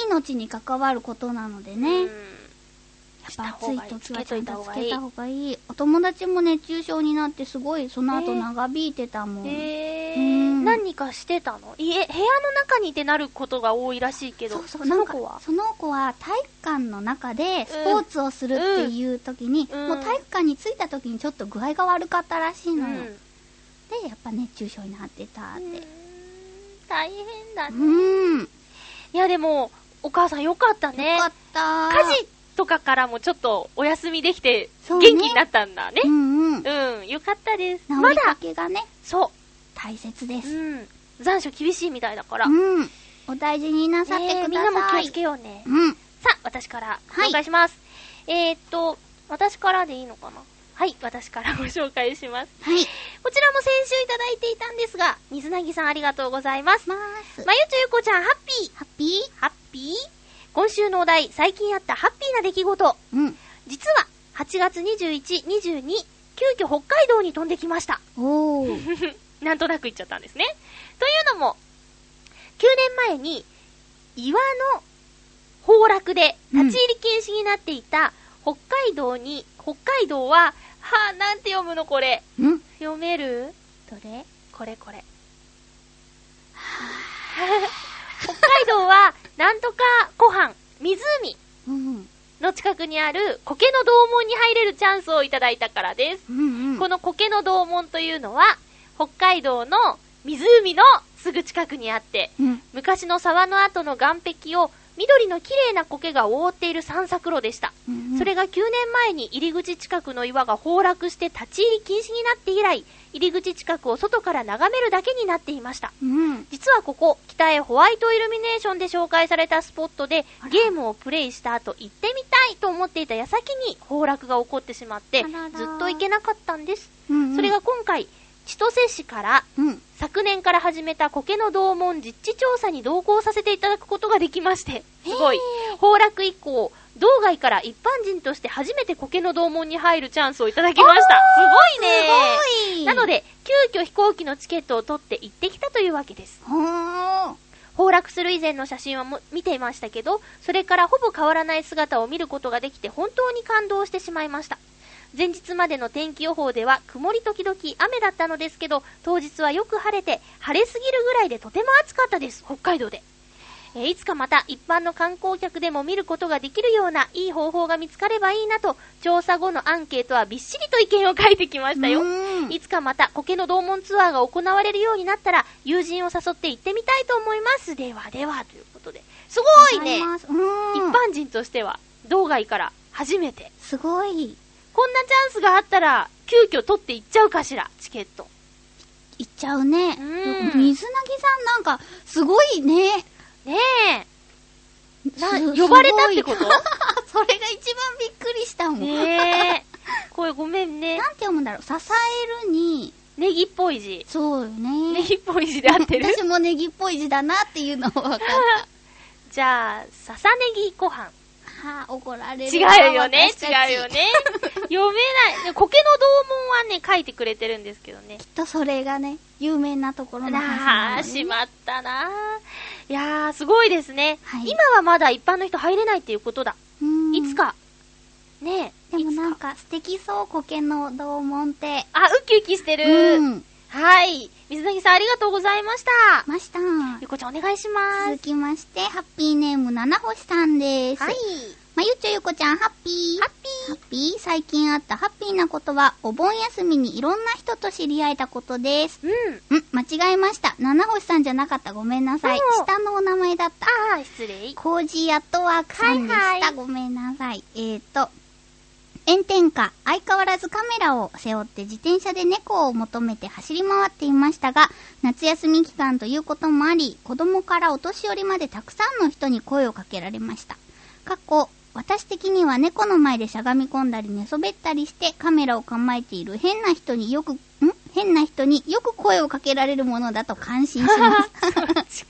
S2: 命に関わることなのでね。
S1: うん。
S2: やっぱ暑い時はちゃんとつけた
S1: 方
S2: 方がいい。お友達も熱中症になってすごいその後
S1: ね
S2: 長引いてたもん。
S1: へー。
S2: うん。
S1: 何かしてたの？いえ、部屋の中にいてなることが多いらしいけど、
S2: そ
S1: の子は？
S2: その子は体育館の中でスポーツをするっていう時に、
S1: うん。
S2: もう体育館に着いた時にちょっと具合が悪かったらしいのよ。
S1: うん
S2: で、やっぱ熱中症になってたって。
S1: 大変だ
S2: う
S1: ね。
S2: ん。
S1: いや、でも、お母さんよかったね。
S2: よかった。
S1: 家事とかからもちょっとお休みできて、元気になったんだね
S2: う。んうん。
S1: うん、よかったです。まだ、
S2: けがね、
S1: そ
S2: 大切で
S1: う、
S2: す。
S1: うん、残暑厳しいみたいだから。
S2: うん。お大事になさってください。
S1: えーみんなも気をつけようね。
S2: うん。
S1: さあ、私からご
S2: はい
S1: 紹介します。えーっと、私からでいいのかな？はい、私からご紹介します。
S2: はい。
S1: こちらも先週いただいていたんですが、水なぎさんありがとうございます。
S2: ま
S1: ま
S2: ーす。
S1: ゆちょゆこちゃん、ハッピー
S2: ハッピ
S1: ハッピー？今週のお題、最近あったハッピーな出来事。
S2: ーうん。
S1: 実は、8月21、22、急遽北海道に飛んできました。
S2: おー。
S1: なんとなく言っちゃったんですね。というのも、9年前に岩の崩落で立ち入り禁止になっていた北海道に、北海道は、はぁ、なんて読むのこれ？
S2: うん？
S1: 読める？どれ？これこれ。北海道は、なんとか湖畔、湖
S2: うん。
S1: の近くにある苔の洞門に入れるチャンスをいただいたからです。
S2: うんうん。
S1: この苔の洞門というのは、北海道の湖のすぐ近くにあって、
S2: うん。
S1: 昔の沢の後の岸壁を緑の綺麗な苔が覆っている散策路でした。
S2: うんうん
S1: それが9年前に入り口近くの岩が崩落して立ち入り禁止になって以来、入り口近くを外から眺めるだけになっていました。
S2: うん。
S1: 実はここ、北へホワイトイルミネーションで紹介されたスポットでゲームをプレイした後行ってみたいと思っていた矢先に崩落が起こってしまって、ずっと行けなかったんです。
S2: うんうん。
S1: それが今回、千歳市から
S2: うん。
S1: 昨年から始めた苔の洞門実地調査に同行させていただくことができまして、すごい。崩落以降、道外から一般人として初めて苔の洞門に入るチャンスをいただきました。すごいね
S2: すごい
S1: なの、で、急遽飛行機のチケットを取って行ってきたというわけです。崩落する以前の写真はも見ていましたけど、それからほぼ変わらない姿を見ることができて本当に感動してしまいました。前日までの天気予報では曇り時々雨だったのですけど、当日はよく晴れて、晴れすぎるぐらいでとても暑かったです、北海道で。えーいつかまた一般の観光客でも見ることができるようないい方法が見つかればいいなと、調査後のアンケートはびっしりと意見を書いてきましたよ。
S2: うん
S1: いつかまた苔の洞門ツアーが行われるようになったら、友人を誘って行ってみたいと思います。ではでは、ということで。すごいね。一般人としては、道外から初めて。
S2: すごい。
S1: こんなチャンスがあったら、急遽取って行っちゃうかしら、チケット。
S2: 行っちゃうね。
S1: うん
S2: 水なぎさんなんか、すごいね。
S1: ねえ。な
S2: す
S1: 呼ばれたってこと？
S2: それが一番びっくりしたもん。
S1: ねえ。これごめんね
S2: な。んて読むんだろう。支えるに、
S1: ネギっぽい字。
S2: そうよね。
S1: ネギっぽい字で合ってる？
S2: 私もネギっぽい字だなっていうのは分かった。
S1: じゃあ、ささネギご飯。
S2: はあ、怒られる。
S1: 違うよね、違うよ。ね。読めない。で苔の洞門はね、書いてくれてるんですけどね。
S2: きっとそれがね、有名なところのは
S1: あ、しまったなあ。いやー、すごいですね。
S2: はい
S1: 今はまだ一般の人入れないっていうことだ。
S2: うん
S1: いつ。か。ねえ。
S2: でもなん
S1: か。
S2: か素敵そう、苔の洞門って。
S1: あ、ウキウキしてる。
S2: うん。
S1: はい。水谷さんありがとうございました。
S2: ました。
S1: ゆこちゃんお願いしま
S2: 続きまして、ハッピーネーム七星さんです。
S1: す。はい。
S2: まゆちょゆこちゃん、ハッピー。
S1: ハッピ
S2: ハッピー最近あったハッピーなことは、お盆休みにいろんな人と知り合えたことです。
S1: ー。うん。
S2: ん、間違えました。七星さんじゃなかった。ごめんなさい。下のお名前だった。
S1: あー、失礼。
S2: コージーアットワークさんでした。
S1: はいはい
S2: ごめんなさい。えーと、炎天下、相変わらずカメラを背負って自転車で猫を求めて走り回っていましたが、夏休み期間ということもあり、子供からお年寄りまでたくさんの人に声をかけられました。過去、私的には猫の前でしゃがみ込んだり寝そべったりしてカメラを構えている変な人によく、ん？変な人によく声をかけられるものだと感心します。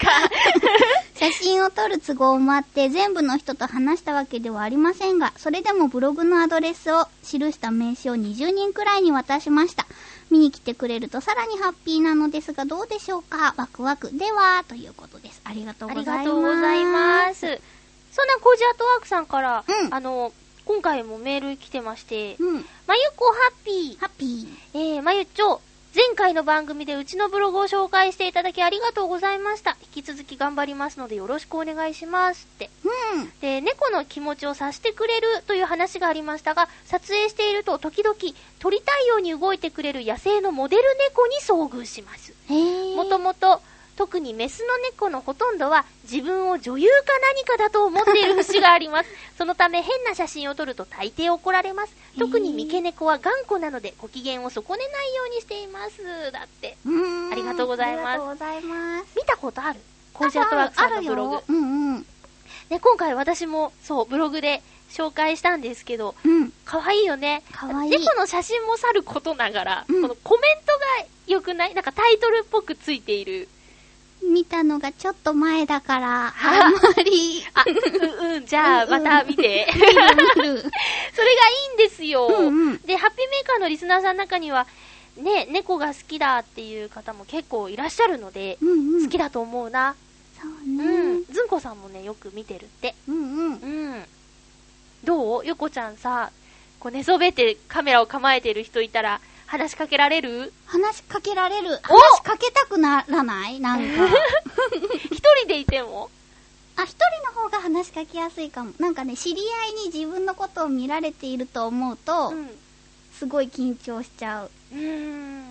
S2: 写真を撮る都合もあって全部の人と話したわけではありませんが、それでもブログのアドレスを記した名刺を20人くらいに渡しました。見に来てくれるとさらにハッピーなのですがどうでしょうか？ワクワク。では、ということです。ありがとう
S1: あり
S2: ございます。
S1: がとうございます。そんなコージアートワークさんから、
S2: うん
S1: あの、今回もメール来てまして、
S2: うん。
S1: まゆこハッピー。
S2: ハッピー。
S1: えー、まゆっちょ、前回の番組でうちのブログを紹介していただきありがとうございました。引き続き頑張りますのでよろしくお願いしますって。
S2: うん。
S1: で、猫の気持ちを察してくれるという話がありましたが、撮影していると時々撮りたいように動いてくれる野生のモデル猫に遭遇します。もともと、特にメスの猫のほとんどは自分を女優か何かだと思っている節があります。そのため変な写真を撮ると大抵怒られます。特に三毛猫は頑固なのでご機嫌を損ねないようにしています。だって。ありがとうございます
S2: ありがとうございます。
S1: 見たことある？コージアートワークさんのブログ。
S2: うんうん。
S1: ね、今回私もそう、ブログで紹介したんですけど、
S2: うん。
S1: 可愛いよね。
S2: かわいい。
S1: 猫の写真もさることながら、
S2: うん
S1: このコメントが良くない？なんかタイトルっぽくついている。
S2: 見たのがちょっと前だから、
S1: は？
S2: あんまり。
S1: あ、うん、うん、じゃあ、また見て。それがいいんですよ。
S2: うんうん
S1: で、ハッピーメーカーのリスナーさんの中には、ね、猫が好きだっていう方も結構いらっしゃるので、
S2: うんうん。
S1: 好きだと思うな。
S2: そう
S1: う
S2: ね
S1: ん。。ずんこさんもね、よく見てるって。
S2: うんうん。
S1: うん。どう？よこちゃんさ、こう寝そべってカメラを構えてる人いたら、話しかけられる？
S2: 話しかけられる。
S1: お
S2: 話しかけたくならない？なんか。
S1: 一人でいても？
S2: あ、一人の方が話しかけやすいかも。なんかね、知り合いに自分のことを見られていると思うと、
S1: うん。
S2: すごい緊張しちゃう。
S1: うーん。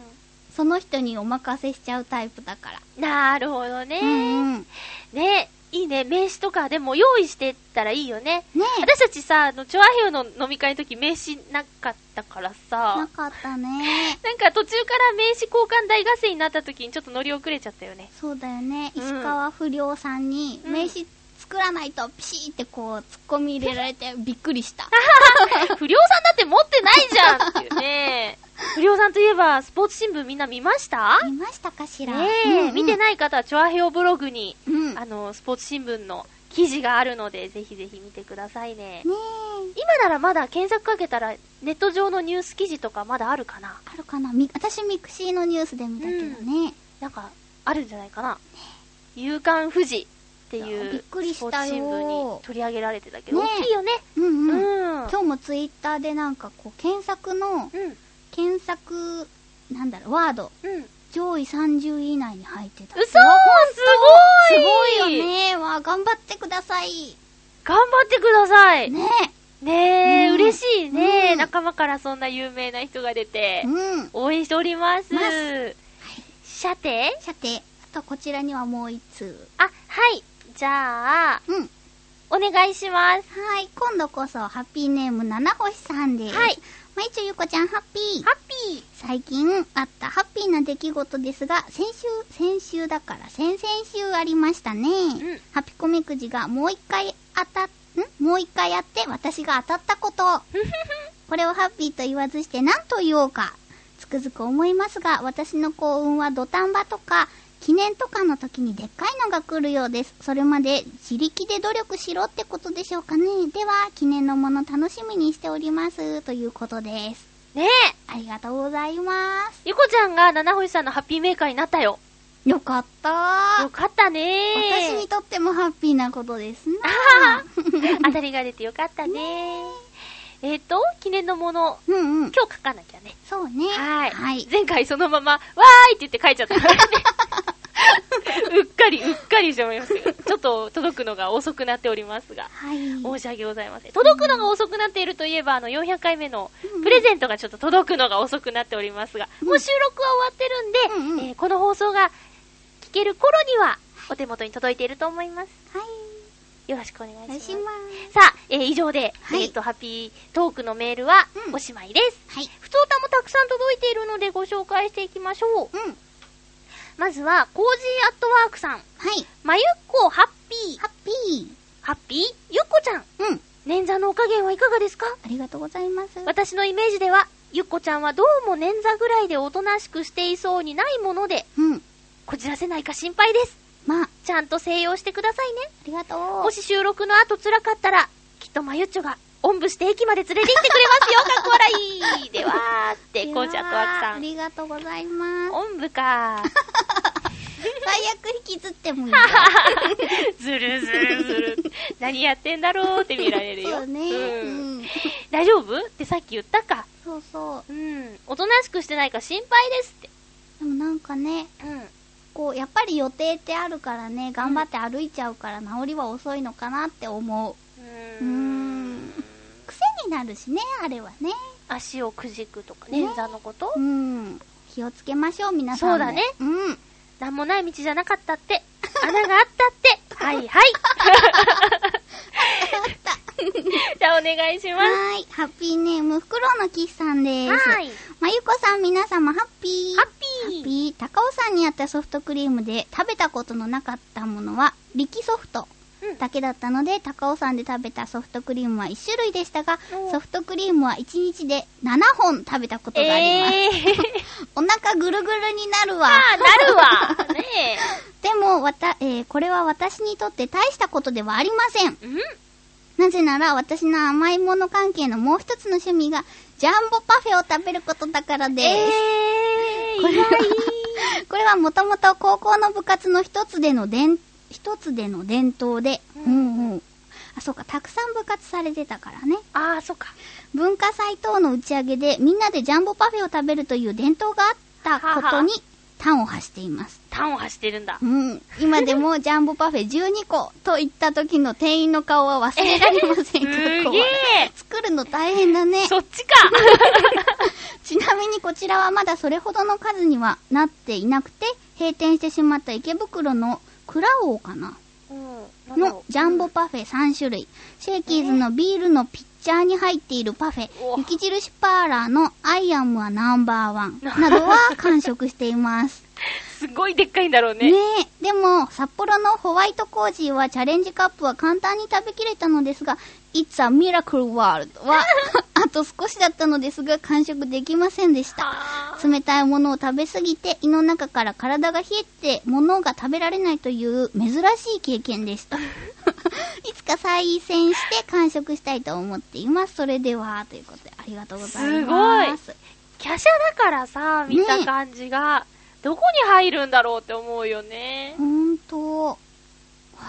S2: その人にお任せしちゃうタイプだから。
S1: なるほどね。
S2: うんうん。
S1: ねいいね。名刺とかでも用意してったらいいよね。
S2: ね
S1: 私たちさ、あの、チョアヘヨの飲み会の時名刺なかったから
S2: な
S1: さ、
S2: かったね。
S1: なんか途中から名刺交換大合戦になった時にちょっと乗り遅れちゃったよね。
S2: そうだよね。
S1: うん
S2: 石川不良さんに
S1: うん
S2: 名刺作らないとピシーってこう突っ込み入れられてびっくりした。
S1: 不良さんだって持ってないじゃんっていうね。不良さんといえば、スポーツ新聞みんな見ました？
S2: 見ましたかしら？
S1: ねえ、見て
S2: い。
S1: ない方は、チョアヘヨブログに、
S2: うん。ね
S1: あの、スポーツ新聞の記事があるので、ぜひぜひ見てくださいね。
S2: え。
S1: 今ならまだ検索かけたら、ネット上のニュース記事とかまだあるかな？
S2: あるかなみ私ミクシーのニュースで見たけどね。
S1: なんか、あるんじゃないかな？夕刊富士っていう
S2: くりしたよ
S1: スポーツ新聞に取り上げられてたけど、
S2: ね
S1: 大きいよね。
S2: うん
S1: う
S2: うん。
S1: ん。
S2: 今日もツイッターでなんかこう検索の、
S1: うん。
S2: 検索、なんだろう、ワード、
S1: うん。
S2: 上位30位以内に入ってた。
S1: 嘘す
S2: す
S1: ごい
S2: ごいよね。わあ、頑張ってください。
S1: 頑張ってください。ね
S2: ね
S1: え、
S2: うん
S1: 嬉しいね、
S2: うん
S1: 仲間からそんな有名な人が出て
S2: え。、うん。
S1: 応援しております。
S2: ます
S1: さて、
S2: さて、あとこちらにはもう一通。
S1: あ、はい。じゃあ、
S2: うん。
S1: お願いします。
S2: はい、今度こそ、ハッピーネーム七星さんです。
S1: はい。
S2: まいちょゆこちゃん、ハッピー。
S1: ハッピー。
S2: 最近あったハッピーな出来事ですが、先週、先週だから先々週ありましたね。
S1: ん
S2: ハピコメくじがもう一回当たっ、ん？もう一回やって私が当たったこと。これをハッピーと言わずして何と言おうか。つくづく思いますが、私の幸運は土壇場とか、記念とかの時にでっかいのが来るようです。それまで自力で努力しろってことでしょうかね。では、記念のもの楽しみにしております。ということです。
S1: ねえ、
S2: ありがとうございます。
S1: ゆこちゃんが七星さんのハッピーメーカーになったよ。
S2: よかった
S1: よかったね
S2: 私にとってもハッピーなことですな。
S1: 当たりが出てよかったねえっ、と、記念のもの、
S2: うんうん。
S1: 今日書かなきゃね。
S2: そうね。
S1: はい。
S2: はい。
S1: 前回そのまま、わーいって言って書いちゃったからね。うっかり、うっかりしておりますが。ちょっと届くのが遅くなっておりますが。
S2: はい。
S1: 申し訳ございません。届くのが遅くなっているといえば、あの、400回目のプレゼントがちょっと届くのが遅くなっておりますが、もう収録は終わってるんで、
S2: うんうん
S1: えーこの放送が聞ける頃には、お手元に届いていると思います。
S2: はい。
S1: よろしくお願いします。さあ、えー以上で、
S2: はい
S1: えっ、と、ハッピートークのメールは
S2: うん
S1: おしまいです。
S2: はい。
S1: ふつおたもたくさん届いているのでご紹介していきましょう。
S2: うん。
S1: まずは、コージーアットワークさん。
S2: はい。
S1: まゆっこハッピー。
S2: ハッピ
S1: ハッピー？ゆっこちゃん。
S2: ー。うん。
S1: 捻挫のお加減はいかがですか？
S2: ありがとうございます。
S1: 私のイメージでは、ゆっこちゃんはどうも捻挫ぐらいでおとなしくしていそうにないもので、
S2: うん。
S1: こじらせないか心配です。
S2: まあ、あ
S1: ちゃんと静養してくださいね。
S2: りがとう。
S1: もし収録の後辛かったら、きっとまゆっちょが、おんぶして駅まで連れて行ってくれますよ、かっこ笑い。ではーって、コージアットワークさん。
S2: ありがとうございます。
S1: おんぶか
S2: 最悪引きずってもいいよ。
S1: ずるずるずる。何やってんだろうって見られるよ。
S2: そうね。
S1: う
S2: うんん。
S1: 大丈夫？ってさっき言ったか。
S2: そうそう。
S1: うん。おとなしくしてないか心配ですって。
S2: でもなんかね、
S1: うん。
S2: こう、やっぱり予定ってあるからね、頑張って歩いちゃうから治りは遅いのかなって思う。
S1: う
S2: ん癖になるしね、あれはね。
S1: 足をくじくとか、
S2: ね
S1: 捻挫のこと
S2: うん。気をつけましょう、皆さんも。
S1: そうだね
S2: うん。
S1: なんもない道じゃなかったって。穴があったって。はいはい。じゃあお願いしま
S2: はーい。ハッピーネーム、フクロウのキスさんです。
S1: す。はーい。
S2: まゆこさん、皆様、ハッピー。
S1: ハッ
S2: ハ
S1: ピー。
S2: ッピー。高尾山にあったソフトクリームで食べたことのなかったものは、力ソフト。
S1: うん
S2: だけだったので、高尾山で食べたソフトクリームは1種類でしたが
S1: お、
S2: ソフトクリームは1日で7本食べたことがあります。
S1: えー。
S2: お腹ぐるぐるになるわ。
S1: ああ、なるわ。ね
S2: でも、わた、えーこれは私にとって大したことではありません。
S1: え。うん
S2: なぜなら、私の甘いもの関係のもう一つの趣味が、ジャンボパフェを食べることだからです。
S1: えー、
S2: これ
S1: 意外。
S2: これはもともと高校の部活の一つでの伝、一つでの伝統で、
S1: う
S2: うんんうん。あ、そうか、たくさん部活されてたからね。
S1: ああ、そっか。
S2: 文化祭等の打ち上げでみんなでジャンボパフェを食べるという伝統があったことに端を発しています。
S1: タンを走ってるんだ
S2: う。ん。今でも ジャンボパフェ12個と言った時の店員の顔は忘れられません
S1: す
S2: けど、
S1: げえ。
S2: 作るの大変だね。
S1: そっちか。
S2: ちなみにこちらはまだそれほどの数にはなっていなくて、閉店してしまった池袋のクラオーかな
S1: うん。
S2: の
S1: う
S2: ジャンボパフェ3種類。シェイキーズのビールのピッチャーに入っているパフェ
S1: お、
S2: 雪印パーラーの I am Number One などは完食しています。
S1: すごいでっかいんだろうね。
S2: ねえ。でも、札幌のホワイトコージーはチャレンジカップは簡単に食べきれたのですが、It's a Miracle World は、あと少しだったのですが、完食できませんでした。冷たいものを食べすぎて胃の中から体が冷えて物が食べられないという珍しい経験でした。いつか再戦して完食したいと思っています。それでは、ということでありがとうございます。
S1: 華奢だからさ、見た感じが、どこに入るんだろうって思うよね。
S2: ほんと。わ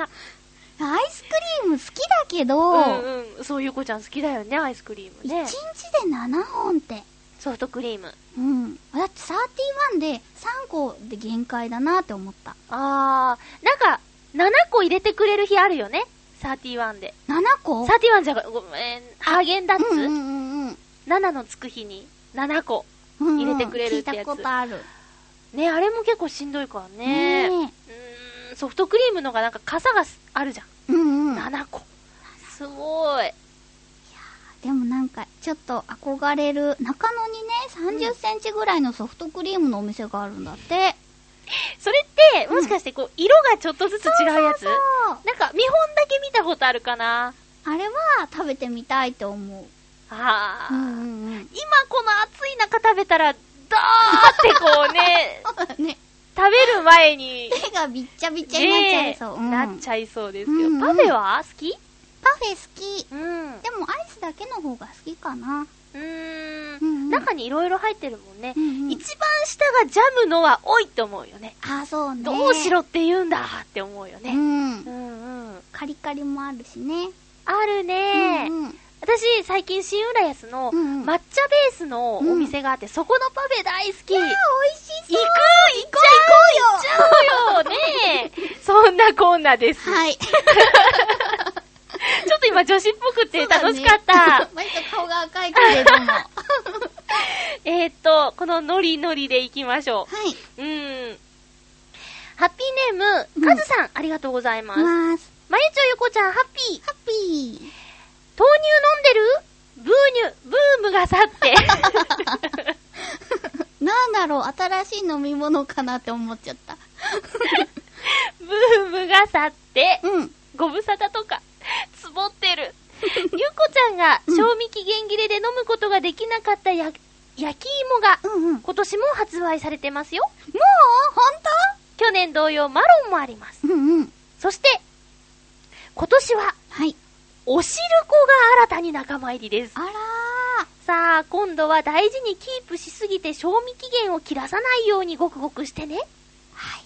S2: あアイスクリーム好きだけど、
S1: うんうん。そういう子ちゃん好きだよね、アイスクリーム
S2: 1
S1: ね
S2: 日。で7本って。
S1: ソフトクリーム。
S2: うん。だって31で3個で限界だなって思った。
S1: あー、なんか、7個入れてくれる日あるよね。31で。
S2: 7個
S1: ？31じゃごめん、ハーゲンダッツ、
S2: うんうんうんうん。
S1: 7のつく日に7個。
S2: うんうん
S1: 入れてくれるってやつ
S2: 聞いたことある。
S1: ね、あれも結構しんどいからね。
S2: ね
S1: うーん、ソフトクリームのがなんか傘がすあるじゃん。
S2: え。うんうん。
S1: 7個。すごい。
S2: でもなんか、ちょっと憧れる、中野にね、30センチぐらいのソフトクリームのお店があるんだって。
S1: それって、もしかしてこう、色がちょっとずつ違うやつ？
S2: そう
S1: なんか見本だけ見たことあるかな？
S2: あれは食べてみたいと思う。
S1: あー、
S2: うんうんうん。
S1: 今この暑い中食べたら、ダーってこうね、
S2: ね、
S1: 食べる前に、
S2: 手がびっちゃびっちゃになっちゃいそう。うん
S1: なっちゃいそうですよ。
S2: うんうん
S1: パフェは好き？
S2: パフェ好き。
S1: うん。
S2: でもアイスだけの方が好きかな。
S1: うーん。
S2: うんうん
S1: 中にいろいろ入ってるもんね。
S2: うんうん
S1: 一番下がジャムのは多いって思うよね。
S2: あ、そうね。
S1: どうしろって言うんだって思うよね。
S2: うん。
S1: うんうん。
S2: カリカリもあるしね。
S1: あるね、
S2: うんうん
S1: 私、最近新浦安の
S2: うんうん
S1: 抹茶ベースのお店があって、そこのパフェ大好き。
S2: あ、美味し
S1: 行く
S2: そう。
S1: 行っちゃう行っちゃうよねえそんなこんなです。
S2: はい。
S1: ちょっと今女子っぽくて楽しかった。
S2: 割と顔が赤いけれども。は
S1: えーっと、このノリノリで行きましょ
S2: い。
S1: う。うーん。ハッピーネーム、カズさん、ありがとうございます。
S2: ます。
S1: まゆちょゆこちゃん、ハッピー。
S2: ハッピー。
S1: 豆乳飲んでる？ブーニュ、ブームが去って。
S2: なんだろう、新しい飲み物かなって思っちゃった。
S1: ブームが去って、
S2: うん。
S1: ご無沙汰とか、つぼってる。ゆこちゃんが、
S2: うん
S1: 賞味期限切れで飲むことができなかったや、焼き芋が、
S2: うんうん。もう
S1: 今年も発売されてますよ。
S2: ほん
S1: 去年同様、マロンもあります。
S2: とうんうん。
S1: そして、今年は、
S2: はい。
S1: おしるこが新たに仲間入りです。
S2: あら
S1: さあ、今度は大事にキープしすぎて賞味期限を切らさないようにごくごくしてね。
S2: ー。はい。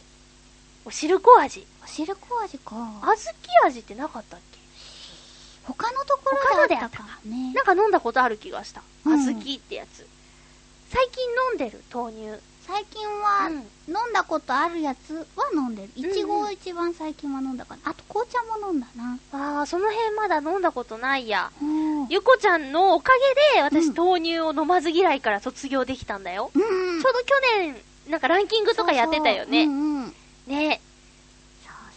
S1: おしるこ味。
S2: おしるこ味か。
S1: 小豆味ってなかったっけ？
S2: 他のところであっ
S1: たたか
S2: かね。
S1: なんか飲んだことある気がした。小
S2: うん
S1: 豆ってやつ。最近飲んでる豆乳。
S2: 最近は、
S1: うん
S2: 飲んだことあるやつは飲んでる。いちごを一番最近は飲んだかな。あと紅茶も飲んだな。
S1: あー、その辺まだ飲んだことないや。
S2: うん。
S1: ゆこちゃんのおかげで、私、
S2: うん
S1: 豆乳を飲まず嫌いから卒業できたんだよ。
S2: うん
S1: ちょうど去年、なんかランキングとかやってたよね。ね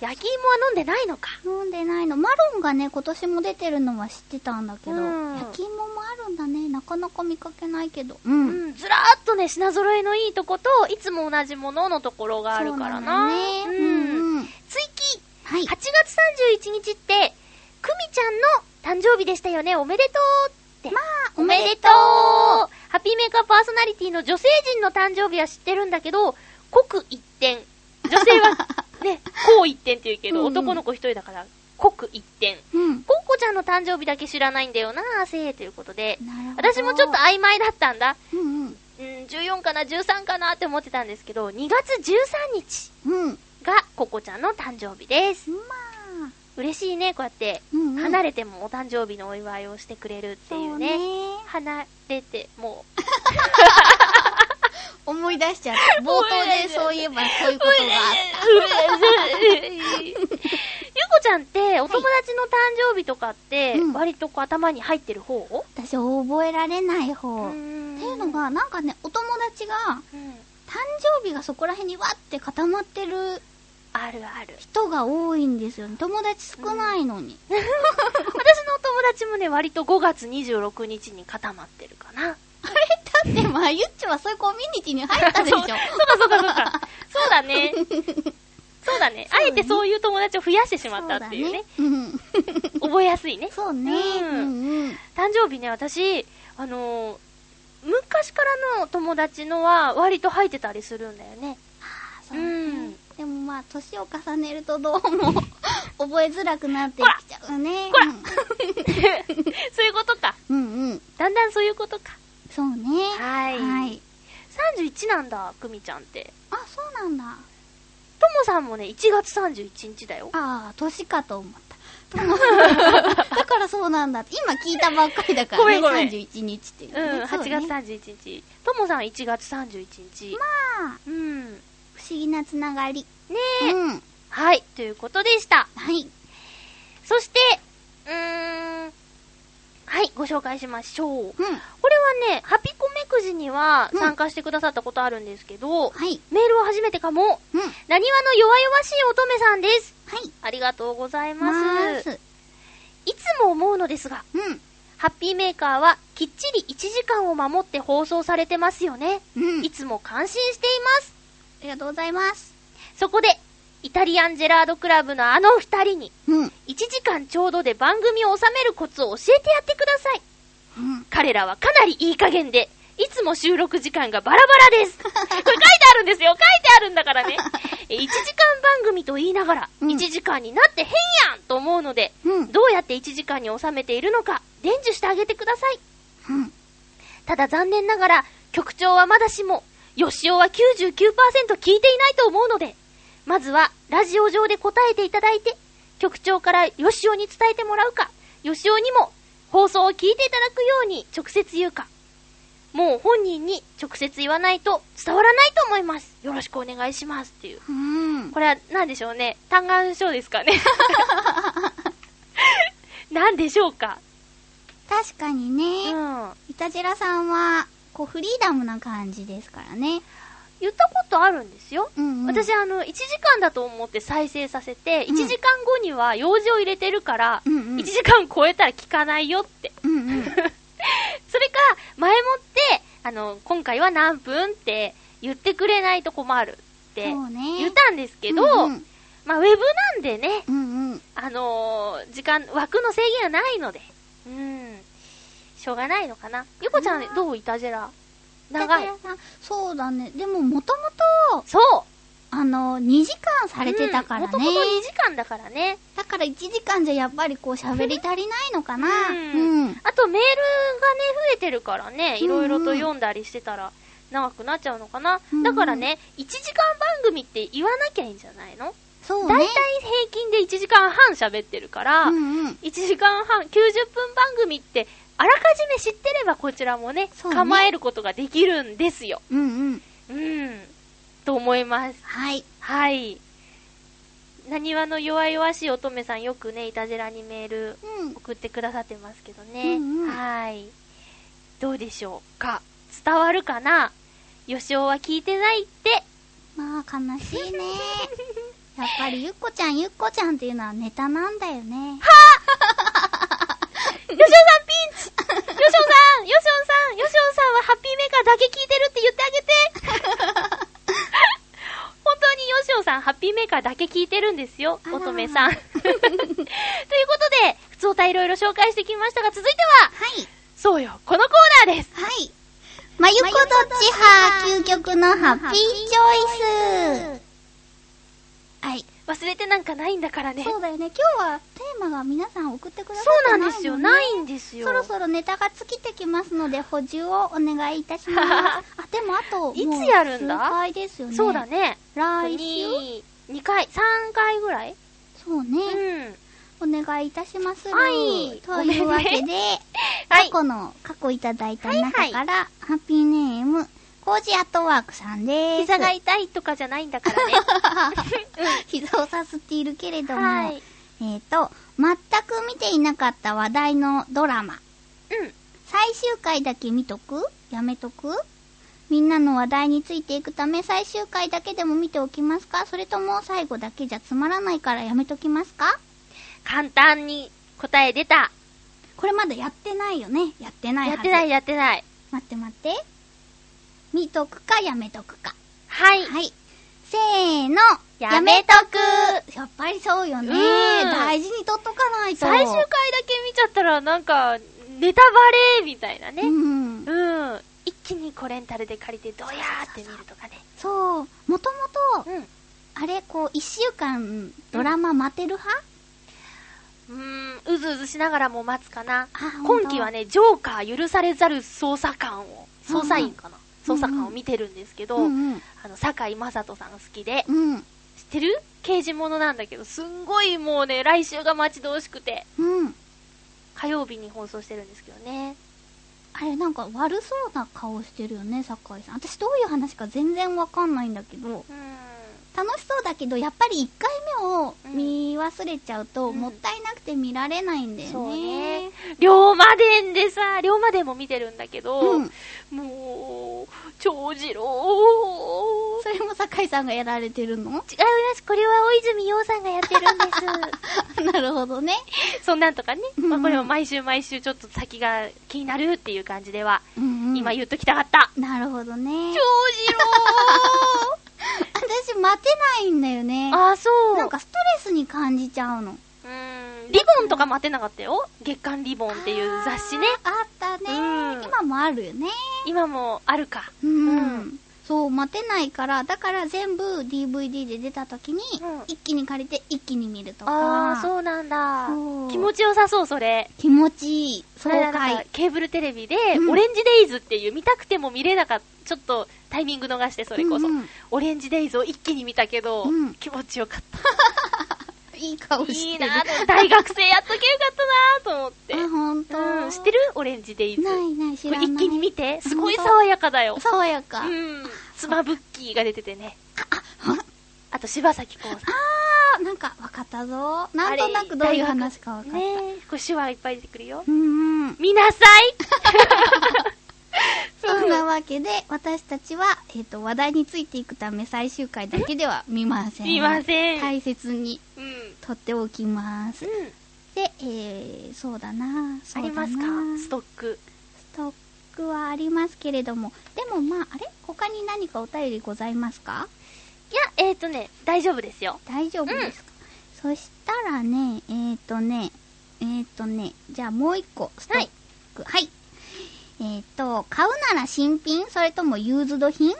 S1: 焼き芋は飲んでないのか。
S2: 飲んでないの。マロンがね、今年も出てるのは知ってたんだけど、
S1: うん
S2: 焼き芋もあるんだね。なかなか見かけないけど。う。
S1: うんん、ずらーっとね、品揃えのいいとこと、いつも同じもののところがあるからな。
S2: そうだね。
S1: う。
S2: うんんうん。
S1: 追記
S2: はい
S1: 8。月31日って、くみちゃんの誕生日でしたよね。おめでとうって。まあ、
S2: おめでとう
S1: ハッピーメーカーパーソナリティの女性陣の誕生日は知ってるんだけど、刻一点。女性は、ね、こう一点って言うけど、
S2: うんうん
S1: 男の子一人だから、刻一点。
S2: うん。
S1: コンコちゃんの誕生日だけ知らないんだよな、せーということで。私もちょっと曖昧だったんだ。
S2: うんうん。
S1: うん、14かな、13かなって思ってたんですけど、2月13日
S2: うん。
S1: がココちゃんの誕生日です。
S2: まあ。
S1: 嬉しいね、こうやって、
S2: うんうん。
S1: 離れてもお誕生日のお祝いをしてくれるっていうね。
S2: そう
S1: 離れても、
S2: 思い出しちゃった。冒頭でそういえばそういうことがあっ
S1: ゆこちゃんって、お友達の誕生日とかって
S2: うん、
S1: 割とこう頭に入ってる方、
S2: た。私覚えられない方。
S1: っ
S2: っていうの、が、なんかね、お友達が、
S1: うん
S2: 誕生日がそこら辺にわって固まってる
S1: あるある。
S2: 人が多いんですよね。友達少ないのに。
S1: 私のお友達もね、割と5月26日に固まってるかな。
S2: だって、まあ、ゆっちはそういうコミュニティに入ったでしょ。
S1: そうかそうかそうか。そうだね。そうだね。あえてそういう友達を増やしてしまったっていうね。
S2: そうだね。
S1: 覚えやすいね。
S2: そうね。
S1: うん
S2: うんうん。
S1: 誕生日ね、私、あのー昔からの友達のは割と入ってたりするんだよね。
S2: そうね
S1: うん
S2: でもまあ、年を重ねるとどうも 覚えづらくなってきちゃうね。
S1: こらそういうことか。
S2: うん。うんうん。
S1: だんだんそういうことか。
S2: そうね。
S1: はい。
S2: はい。
S1: 31なんだ、くみちゃんって。
S2: あ、そうなんだ。
S1: ともさんもね、1月31日だよ。
S2: ああ、年かと思った。だからそうなんだ。今聞いたばっかりだからね。
S1: ごめんごめん
S2: 31日っていう
S1: うん、
S2: ね。
S1: 8月
S2: そうね
S1: 31日。ともさん1月31日。
S2: まあ、
S1: うん。ね
S2: 不思議なつながり。
S1: え、
S2: うん。
S1: はい、ということでした。
S2: はい。
S1: そして、うーん、はい、ご紹介しましょう。
S2: うん。
S1: これはね、ハピコメくじには
S2: うん
S1: 参加してくださったことあるんですけど、
S2: はい。
S1: メールは初めてかも。
S2: うん。
S1: なにわの弱々しい乙女さんです。
S2: はい。
S1: ありがとうござい
S2: ま
S1: ます。
S2: す。
S1: いつも思うのですが、
S2: うん。
S1: ハッピーメーカーはきっちり1時間を守って放送されてますよね。
S2: うん。
S1: いつも感心しています。
S2: ありがとうございます。
S1: そこで、イタリアンジェラードクラブのあの二人に、
S2: うん。
S1: 1時間ちょうどで番組を収めるコツを教えてやってください。
S2: うん。
S1: 彼らはかなりいい加減で、いつも収録時間がバラバラです。これ書いてあるんですよ。書いてあるんだからね。え1時間番組と言いながら、
S2: うん
S1: 1時間になって変やんと思うので、
S2: うん。
S1: どうやって1時間に収めているのか、伝授してあげてください。
S2: うん。
S1: ただ残念ながら、局長はまだしも、ヨシオは99%聞いていないと思うので、まずはラジオ上で答えていただいて、局長からヨシオに伝えてもらうか、ヨシオにも放送を聞いていただくように直接言うか、もう本人に直接言わないと伝わらないと思います。よろしくお願いしますっていう。
S2: うん。
S1: これは何でしょうね。単眼症ですかね。何でしょうか？
S2: 確かに
S1: う
S2: ね、
S1: ん。
S2: イタジラさんは、こう、フリーダムな感じですからね。
S1: 言ったことあるんですよ。
S2: うんうん。
S1: 私、あの、1時間だと思って再生させて、
S2: うん
S1: 1時間後には用事を入れてるから、
S2: うんうん。
S1: 1時間超えたら聞かないよって。
S2: うんうん。
S1: それか、前もって、あの、今回は何分って言ってくれないと困るって。言ったんですけど、
S2: うんうん
S1: まあ、ウェブなんでね、
S2: うんうん。
S1: あのー時間、枠の制限はないので、うん、しょうがないのかな。ゆこちゃん、どういたじら？長い
S2: そうだね。でも、もともと、
S1: そう
S2: あの、2時間されてたからね。
S1: もともと2時間だからね。
S2: だから1時間じゃやっぱりこう喋り足りないのかな。
S1: うん
S2: うん。
S1: あとメールがね、増えてるからね、いろいろと読んだりしてたら長くなっちゃうのかな。だからね、1時間番組って言わなきゃいいんじゃないの？
S2: そうね
S1: だいたい。平均で1時間半喋ってるから、
S2: うんうん。
S1: 1時間半、90分番組って、あらかじめ知ってればこちらもね、
S2: ね
S1: 構えることができるんですよ。
S2: うんうん。
S1: うん。と思います。
S2: はい。
S1: はい。なにわの弱々しい乙女さんよくね、いたじらにメール
S2: うん。
S1: 送ってくださってますけどね。
S2: うんうん
S1: はい。どうでしょうか伝わるかな？よしおは聞いてないって。
S2: まあ、悲しいね。やっぱりゆっこちゃん、ゆっこちゃんっていうのはネタなんだよね。
S1: よしおさんピンチよしおさんよしおさんよしおさんはハッピーメーカーだけ聞いてるって言ってあげて本当によしおさんハッピーメーカーだけ聞いてるんですよ、乙女さん。ということで、普通歌いろいろ紹介してきましたが、続いては、
S2: はい。
S1: そうよ、このコーナーです。
S2: はい。まゆこどっち派、究極のハッピーチョイス。はい。
S1: 忘れてなんかないんだからね。
S2: そうだよね。今日はテーマが皆さん送ってくださ
S1: そう
S2: ってないの、ね、
S1: なんですよ、ないんですよ。
S2: そろそろネタが尽きてきますので、補充をお願いいたします。あ、でもあと、
S1: いつやるんだ？
S2: 数回ですよね。
S1: そうだ。ね。
S2: 来週？
S1: に2回、3回ぐらい？
S2: そう
S1: う
S2: ね。
S1: ん。
S2: お願いいたします。
S1: はい
S2: というわけで、
S1: はい
S2: 過去の、過去いただいた中から、ハッピーネーム、コージアットワークさんです。
S1: 膝が痛いとかじゃないんだからね。
S2: 膝をさすっているけれども、
S1: はい。
S2: えっ、と、全く見ていなかった話題のドラマ。
S1: うん。
S2: 最終回だけ見とく？やめとく？みんなの話題についていくため最終回だけでも見ておきますか？それとも最後だけじゃつまらないからやめときますか？
S1: 簡単に答え出た。
S2: これまだやってないよね？やってないはず
S1: やってない、やってない。
S2: 待って待って。見とくかやめとくか。
S1: はい。
S2: はい。せーの。
S1: やめとく
S2: やっぱりそうよね。
S1: うん
S2: 大事にとっとかないと。
S1: 最終回だけ見ちゃったら、なんか、ネタバレみたいなね。
S2: うん。
S1: うん。一気にこうレンタルで借りて、どやーって見るとかね。
S2: そう。もともと、
S1: うん。
S2: あれ、こう、一週間、ドラマ待てる派、
S1: うーん、うずうずしながらも待つかな。今期はね、ジョーカー許されざる捜査官を、捜査員かな、
S2: うん
S1: 捜査官を見てるんですけど、
S2: うんうん。
S1: あの、坂井正人さん好きで、
S2: うん。
S1: 知ってる？刑事物なんだけど、すんごいもうね、来週が待ち遠しくて、
S2: うん。
S1: 火曜日に放送してるんですけどね。
S2: あれ、なんか悪そうな顔してるよね、酒井さん。私どういう話か全然わかんないんだけど、
S1: うん。
S2: 楽しそうだけど、やっぱり1回目を見忘れちゃうと、
S1: うん
S2: もったいなくて見られないんだよね。
S1: そうね。龍馬伝でさ、龍馬伝も見てるんだけど、
S2: うん。
S1: もう、長次郎。
S2: それも酒井さんがやられてるの？
S1: 違います。これは大泉洋さんがやってるんです。
S2: なるほどね。
S1: そんなんとかね。
S2: うん
S1: まあこれも毎週毎週ちょっと先が気になるっていう感じでは、
S2: うんうん
S1: 今言っときたかった。
S2: なるほどね
S1: 長。次郎
S2: 私待てないんだよね。
S1: ああ、そう。
S2: なんかストレスに感じちゃうの。
S1: うーん、リボンとか待てなかったよ。月刊リボンっていう雑誌ね。
S2: あったね、
S1: うん
S2: 今もあるよね。
S1: 今もあるか。
S2: うん。
S1: うん
S2: そう、待てないから、だから全部 DVD で出た時に、
S1: うん
S2: 一気に借りて一気に見るとか。
S1: ああ、そうなんだ
S2: そう。
S1: 気持ちよさそう、それ。
S2: 気持ちいい。爽
S1: これなんか
S2: 快。
S1: ケーブルテレビで、
S2: うん
S1: オレンジデイズっていう見たくても見れなかった、ちょっとタイミング逃してそれこそ、
S2: うんうん
S1: オレンジデイズを一気に見たけど、
S2: うん
S1: 気持ちよかった。
S2: いい顔してる。
S1: いいなぁ、大学生やっとけよかったなぁと思って。
S2: あ、ほんと。
S1: うん、知ってる？オレンジデイズ。
S2: ないない、知
S1: こ
S2: らない。
S1: れ一気に見て、すごい爽やかだよ。
S2: 爽やか。
S1: うん。スマブッキーが出ててね。
S2: あ、
S1: あと柴咲コウさん。
S2: あー、なんかわかったぞ。なんとなくどういう話かわかった。
S1: ねえ、これ手話いっぱい出てくるよ。
S2: うんうん。
S1: 見なさい そ
S2: そんなわけで、私たちは、えっ、と、話題についていくため最終回だけでは見ません。
S1: 見ません。
S2: 大切に
S1: うん。うん。
S2: 取っておきます。で、えー、そうだなそ
S1: あり
S2: うだな
S1: ますか？ストック。
S2: ストックはありますけれども、でもまあ、あれ？他に何かお便りございますか？
S1: いや、えっ、ー、とね、大丈夫ですよ。
S2: 大丈夫ですか、そしたらね、えーとね、えーとね、じゃあもう一個、ストック。はい。えーと、買うなら新品？それともユーズド品？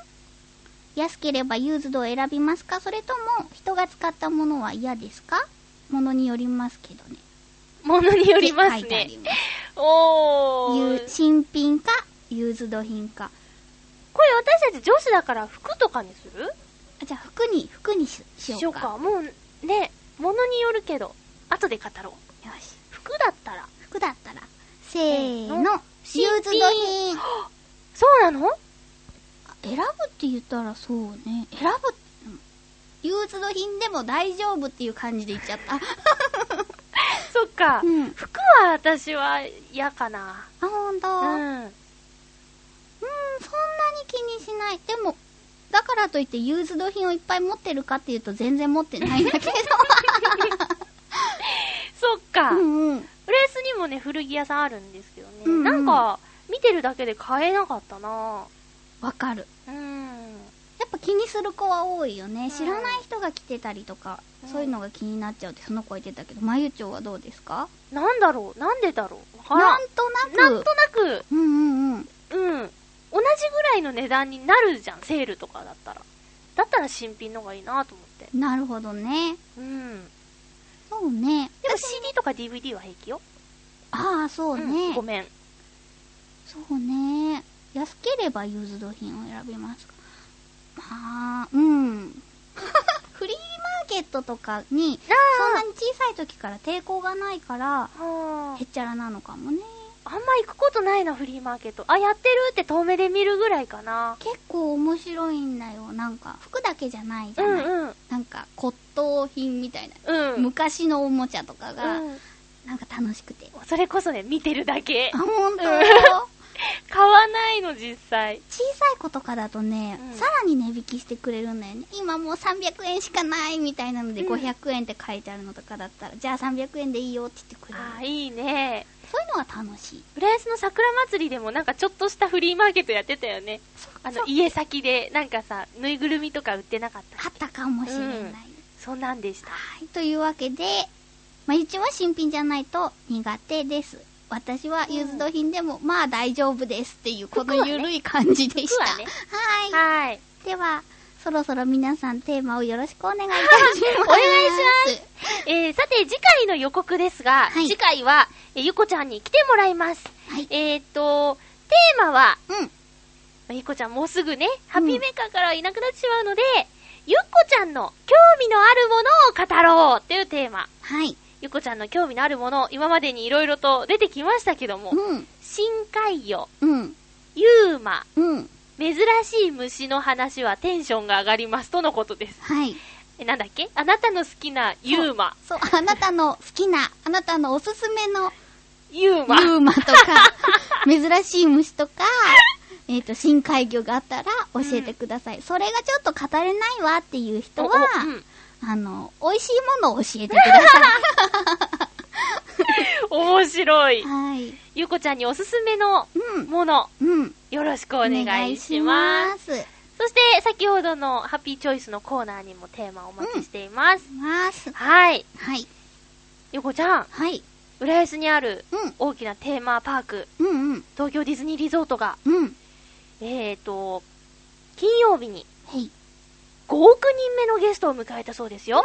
S2: 安ければユーズドを選びますか？それとも人が使ったものは嫌ですか？ものによりますけどね。
S1: ものによりますね
S2: って書いてあり。ます
S1: お
S2: ゆ
S1: ー。
S2: 新品か、ユーズド品か？
S1: これ私たち女子だから服とかにする？
S2: あじゃあ服に、服にししようか。
S1: しようか。もう、ね、ものによるけど、後で語ろう。
S2: よし。
S1: 服だったら。
S2: 服だったら、せーの、
S1: 新品
S2: ユーズド品。
S1: そうなの？
S2: 選ぶって言ったらそうね。選ぶ、うんユーズド品でも大丈夫っていう感じで言っちゃった。
S1: そっか。
S2: うん。うん、
S1: 服は私は嫌かな。
S2: あ、ほんと。
S1: う
S2: うん、
S1: ん。
S2: そんなに気にしない。でも、だからといってユーズド品をいっぱい持ってるかっていうと全然持ってないんだけど。
S1: そっか。
S2: うんうん。
S1: もね、古着屋さんあるんですけどね。
S2: うんうん
S1: なんか、見てるだけで買えなかったな
S2: わかる。
S1: うん。
S2: やっぱ気にする子は多いよね。
S1: うん
S2: 知らない人が来てたりとか、
S1: うん
S2: そういうのが気になっちゃうってその子は言ってたけど、まゆちょうはどうですか？
S1: なんだろう？なんでだろう？
S2: なんんとなく。
S1: なんとなく、
S2: うんうんうん。
S1: うん。同じぐらいの値段になるじゃん、セールとかだったら。だったら新品の方がいいなと思って。
S2: なるほどね。
S1: うん。
S2: そうね。
S1: でも CD とか DVD は平気よ。
S2: ああ、そうね。
S1: んごめん。
S2: そうね。安ければユーズド品を選びますか。まあ、うん。フリーマーケットとかに、そんなに小さい時から抵抗がないから、
S1: は
S2: へっちゃらなのかもね。
S1: あ、あんま行くことないな、フリーマーケット。あ、やってるって遠目で見るぐらいかな。
S2: 結構面白いんだよ。なんか、服だけじゃないじ
S1: う
S2: ゃない。
S1: んうん。
S2: なんか、骨董品みたいな。
S1: うん。
S2: 昔のおもちゃとかが、
S1: うん
S2: なんか楽しくて。
S1: それこそね、見てるだけ
S2: あ、。ほんと
S1: うん 買わないの、実際。
S2: 小さい子とかだとね、
S1: うん
S2: さらに値引きしてくれるんだよね。今もう300円しかないみたいなので、
S1: うん
S2: 500円って書いてあるのとかだったら、じゃあ300円でいいよって言ってくれる。
S1: あー、いいね。
S2: そういうのが楽しい。
S1: 浦安の桜祭りでもなんかちょっとしたフリーマーケットやってたよね。あの、家先で、なんかさ、ぬいぐるみとか売ってなかった
S2: あったかもしれない。
S1: うんそんなんでした。
S2: はい。というわけで、まゆちは新品じゃないと苦手です。私はユーズド品でも、まあ大丈夫ですっていう、このゆるい感じでした。
S1: 服はね
S2: はい。
S1: はい。
S2: では、そろそろ皆さんテーマをよろしくお願いいたします。
S1: お願いします。えー、さて、次回の予告ですが、
S2: はい
S1: 次回は、えーゆこちゃんに来てもらいます。
S2: はい。
S1: えーっと、テーマは、
S2: うん。
S1: まあゆこちゃんもうすぐね、ハッピーメーカーからはいなくなってしまうので、ゆっこちゃんの興味のあるものを語ろうっていうテーマ。
S2: はい。
S1: ゆこちゃんの興味のあるもの、今までに色々と出てきましたけども、
S2: うん。
S1: 深海魚、
S2: うん。
S1: ユーマ、
S2: うん。
S1: 珍しい虫の話はテンションが上がりますとのことです。
S2: はい。
S1: え、なんだっけ？あなたの好きなユーマ。
S2: そう、あなたの好きな、あなたのおすすめの
S1: ユーマ。
S2: ユーマとか、珍しい虫とか、えっ、と、深海魚があったら教えてください。それがちょっと語れないわっていう人は、あの、美味しいものを教えてくださ
S1: 面白い
S2: い。。はい。
S1: ゆこちゃんにおすすめの
S2: うん。
S1: もの、
S2: うん。
S1: よろしくお願いします。
S2: す。
S1: そして、先ほどのハッピーチョイスのコーナーにもテーマをお待ちしています。
S2: ます。
S1: はい。
S2: はい。
S1: ゆこちゃん、
S2: はい。
S1: 浦安にある
S2: うん。
S1: 大きなテーマパーク、
S2: うんうん。
S1: 東京ディズニーリゾートが、
S2: うん。
S1: えーと、金曜日に。5億人目のゲストを迎えたそうですよ。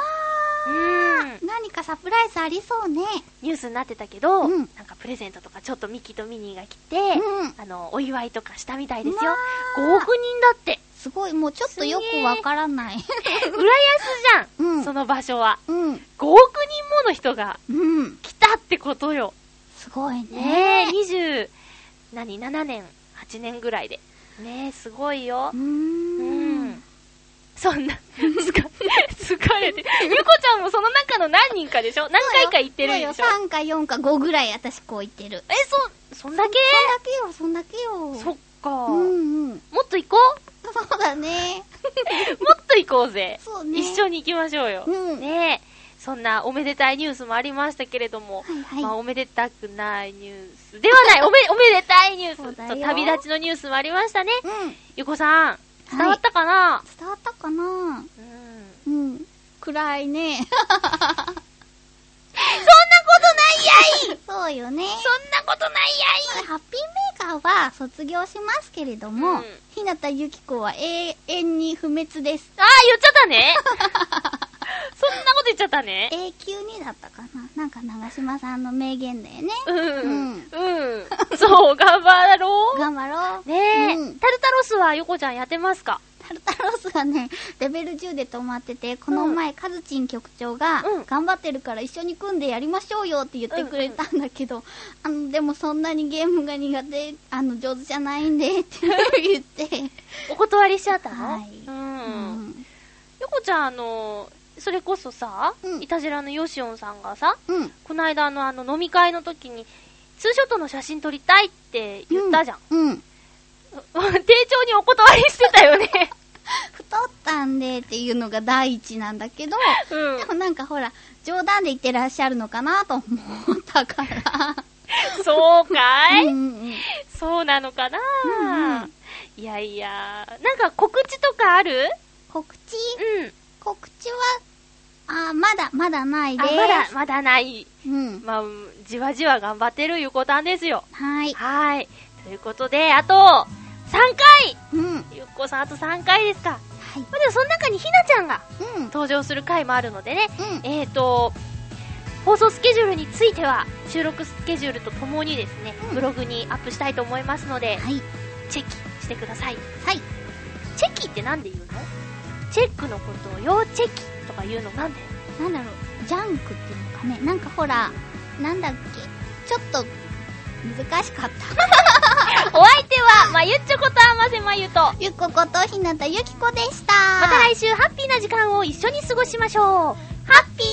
S1: うーん。
S2: 何かサプライズありそうね。
S1: ニュースになってたけど、
S2: うん
S1: なんかプレゼントとかちょっとミッキーとミニーが来て、
S2: うん。
S1: あの、お祝いとかしたみたいですよ
S2: ま。あ
S1: 5億人だって。
S2: すごい、もうちょっとよくわからない。
S1: 浦安じゃん、
S2: うん。
S1: その場所は。
S2: うん。
S1: 5億人もの人が
S2: うん。
S1: 来たってことよ。
S2: すごい
S1: ね
S2: ね。
S1: え、20、何、7年、8年ぐらいで。ねえ、すごいよ
S2: う。ー。
S1: うんん。そんな、疲れて。ゆこちゃんもその中の何人かでしょ？何回か行ってるでしょ？
S2: そうよ、3か4か5ぐらい私こう言ってる。
S1: え、そ、そんだけ？
S2: そんだけよ、そんだけよ。
S1: そっか。
S2: うんうん。
S1: もっと行こう？
S2: そうだね。
S1: もっと行こうぜ。
S2: そうね。
S1: 一緒に行きましょうよ。
S2: うん
S1: ねえ。そんなおめでたいニュースもありましたけれども、
S2: はいはい。
S1: まあおめでたくないニュースではない、おめ、おめでたいニュース。旅立ちのニュースもありましたね。
S2: うん。
S1: ゆこさん、伝わったかな、
S2: 伝わったかな？
S1: うん。
S2: うん。暗いね。
S1: そんなことないやい
S2: そうよね。
S1: そんなことないやい
S2: ハッピーメーカーは卒業しますけれども、
S1: うん
S2: 日向ゆき子は永遠に不滅です。
S1: ああ、言っちゃったね。そんなこと言っちゃったね。
S2: 永久にだったかななんか長島さんの名言だよね。
S1: うん。
S2: うん
S1: うん。そう、頑張ろう。
S2: 頑張ろう。
S1: ねえ、
S2: うん
S1: タルタロスはヨコちゃんやってますか？
S2: タルタロスがね、レベル10で止まってて、この前、カズチン局長が、
S1: うん
S2: 頑張ってるから一緒に組んでやりましょうよって言ってくれたんだけど、あの、でもそんなにゲームが苦手、あの、上手じゃないんで、って言って、
S1: お断りしちゃったの？
S2: はい
S1: うん。
S2: うん。
S1: ヨコちゃん、あの、それこそさ、
S2: うん
S1: いたじらのヨシオンさんがさ、
S2: うん。
S1: この間のあの飲み会の時に、ツーショットの写真撮りたいって言ったじゃん。
S2: うん。
S1: 丁重にお断りしてたよね。
S2: 太ったんでっていうのが第一なんだけど、
S1: うん
S2: で。もなんかほら、冗談で言ってらっしゃるのかなと思ったから。
S1: そうかい、
S2: うんうん
S1: そうなのかな、
S2: うんうん
S1: いやいや、なんか告知とかある？
S2: 告知？
S1: うん。
S2: 告知は、あー、まだ、まだない
S1: あ、
S2: です。
S1: まだ、まだない。
S2: うん。
S1: まあ、じわじわ頑張ってるゆこたんですよ。
S2: はい。
S1: はい。ということで、あと、3回
S2: うん。
S1: ゆっこさんあと3回ですか。
S2: はい。
S1: まあ、でもその中にひなちゃんが
S2: うん。
S1: 登場する回もあるのでね、
S2: うん。
S1: えーと、放送スケジュールについては、収録スケジュールとともにですね、
S2: うん
S1: ブログにアップしたいと思いますので、
S2: はい。
S1: チェキしてください。
S2: はい。
S1: チェキってなんで言うの？チェックのことを要チェキとか言うのなんで？
S2: なんだろう、ジャンクっていうのかね。なんかほら、なんだっけ、ちょっと、難しかった。
S1: お相手は、まゆっちょことあませまゆと、
S2: ゆっこことひなたゆきこでした。
S1: また来週ハッピーな時間を一緒に過ごしましょう。
S2: ハッピー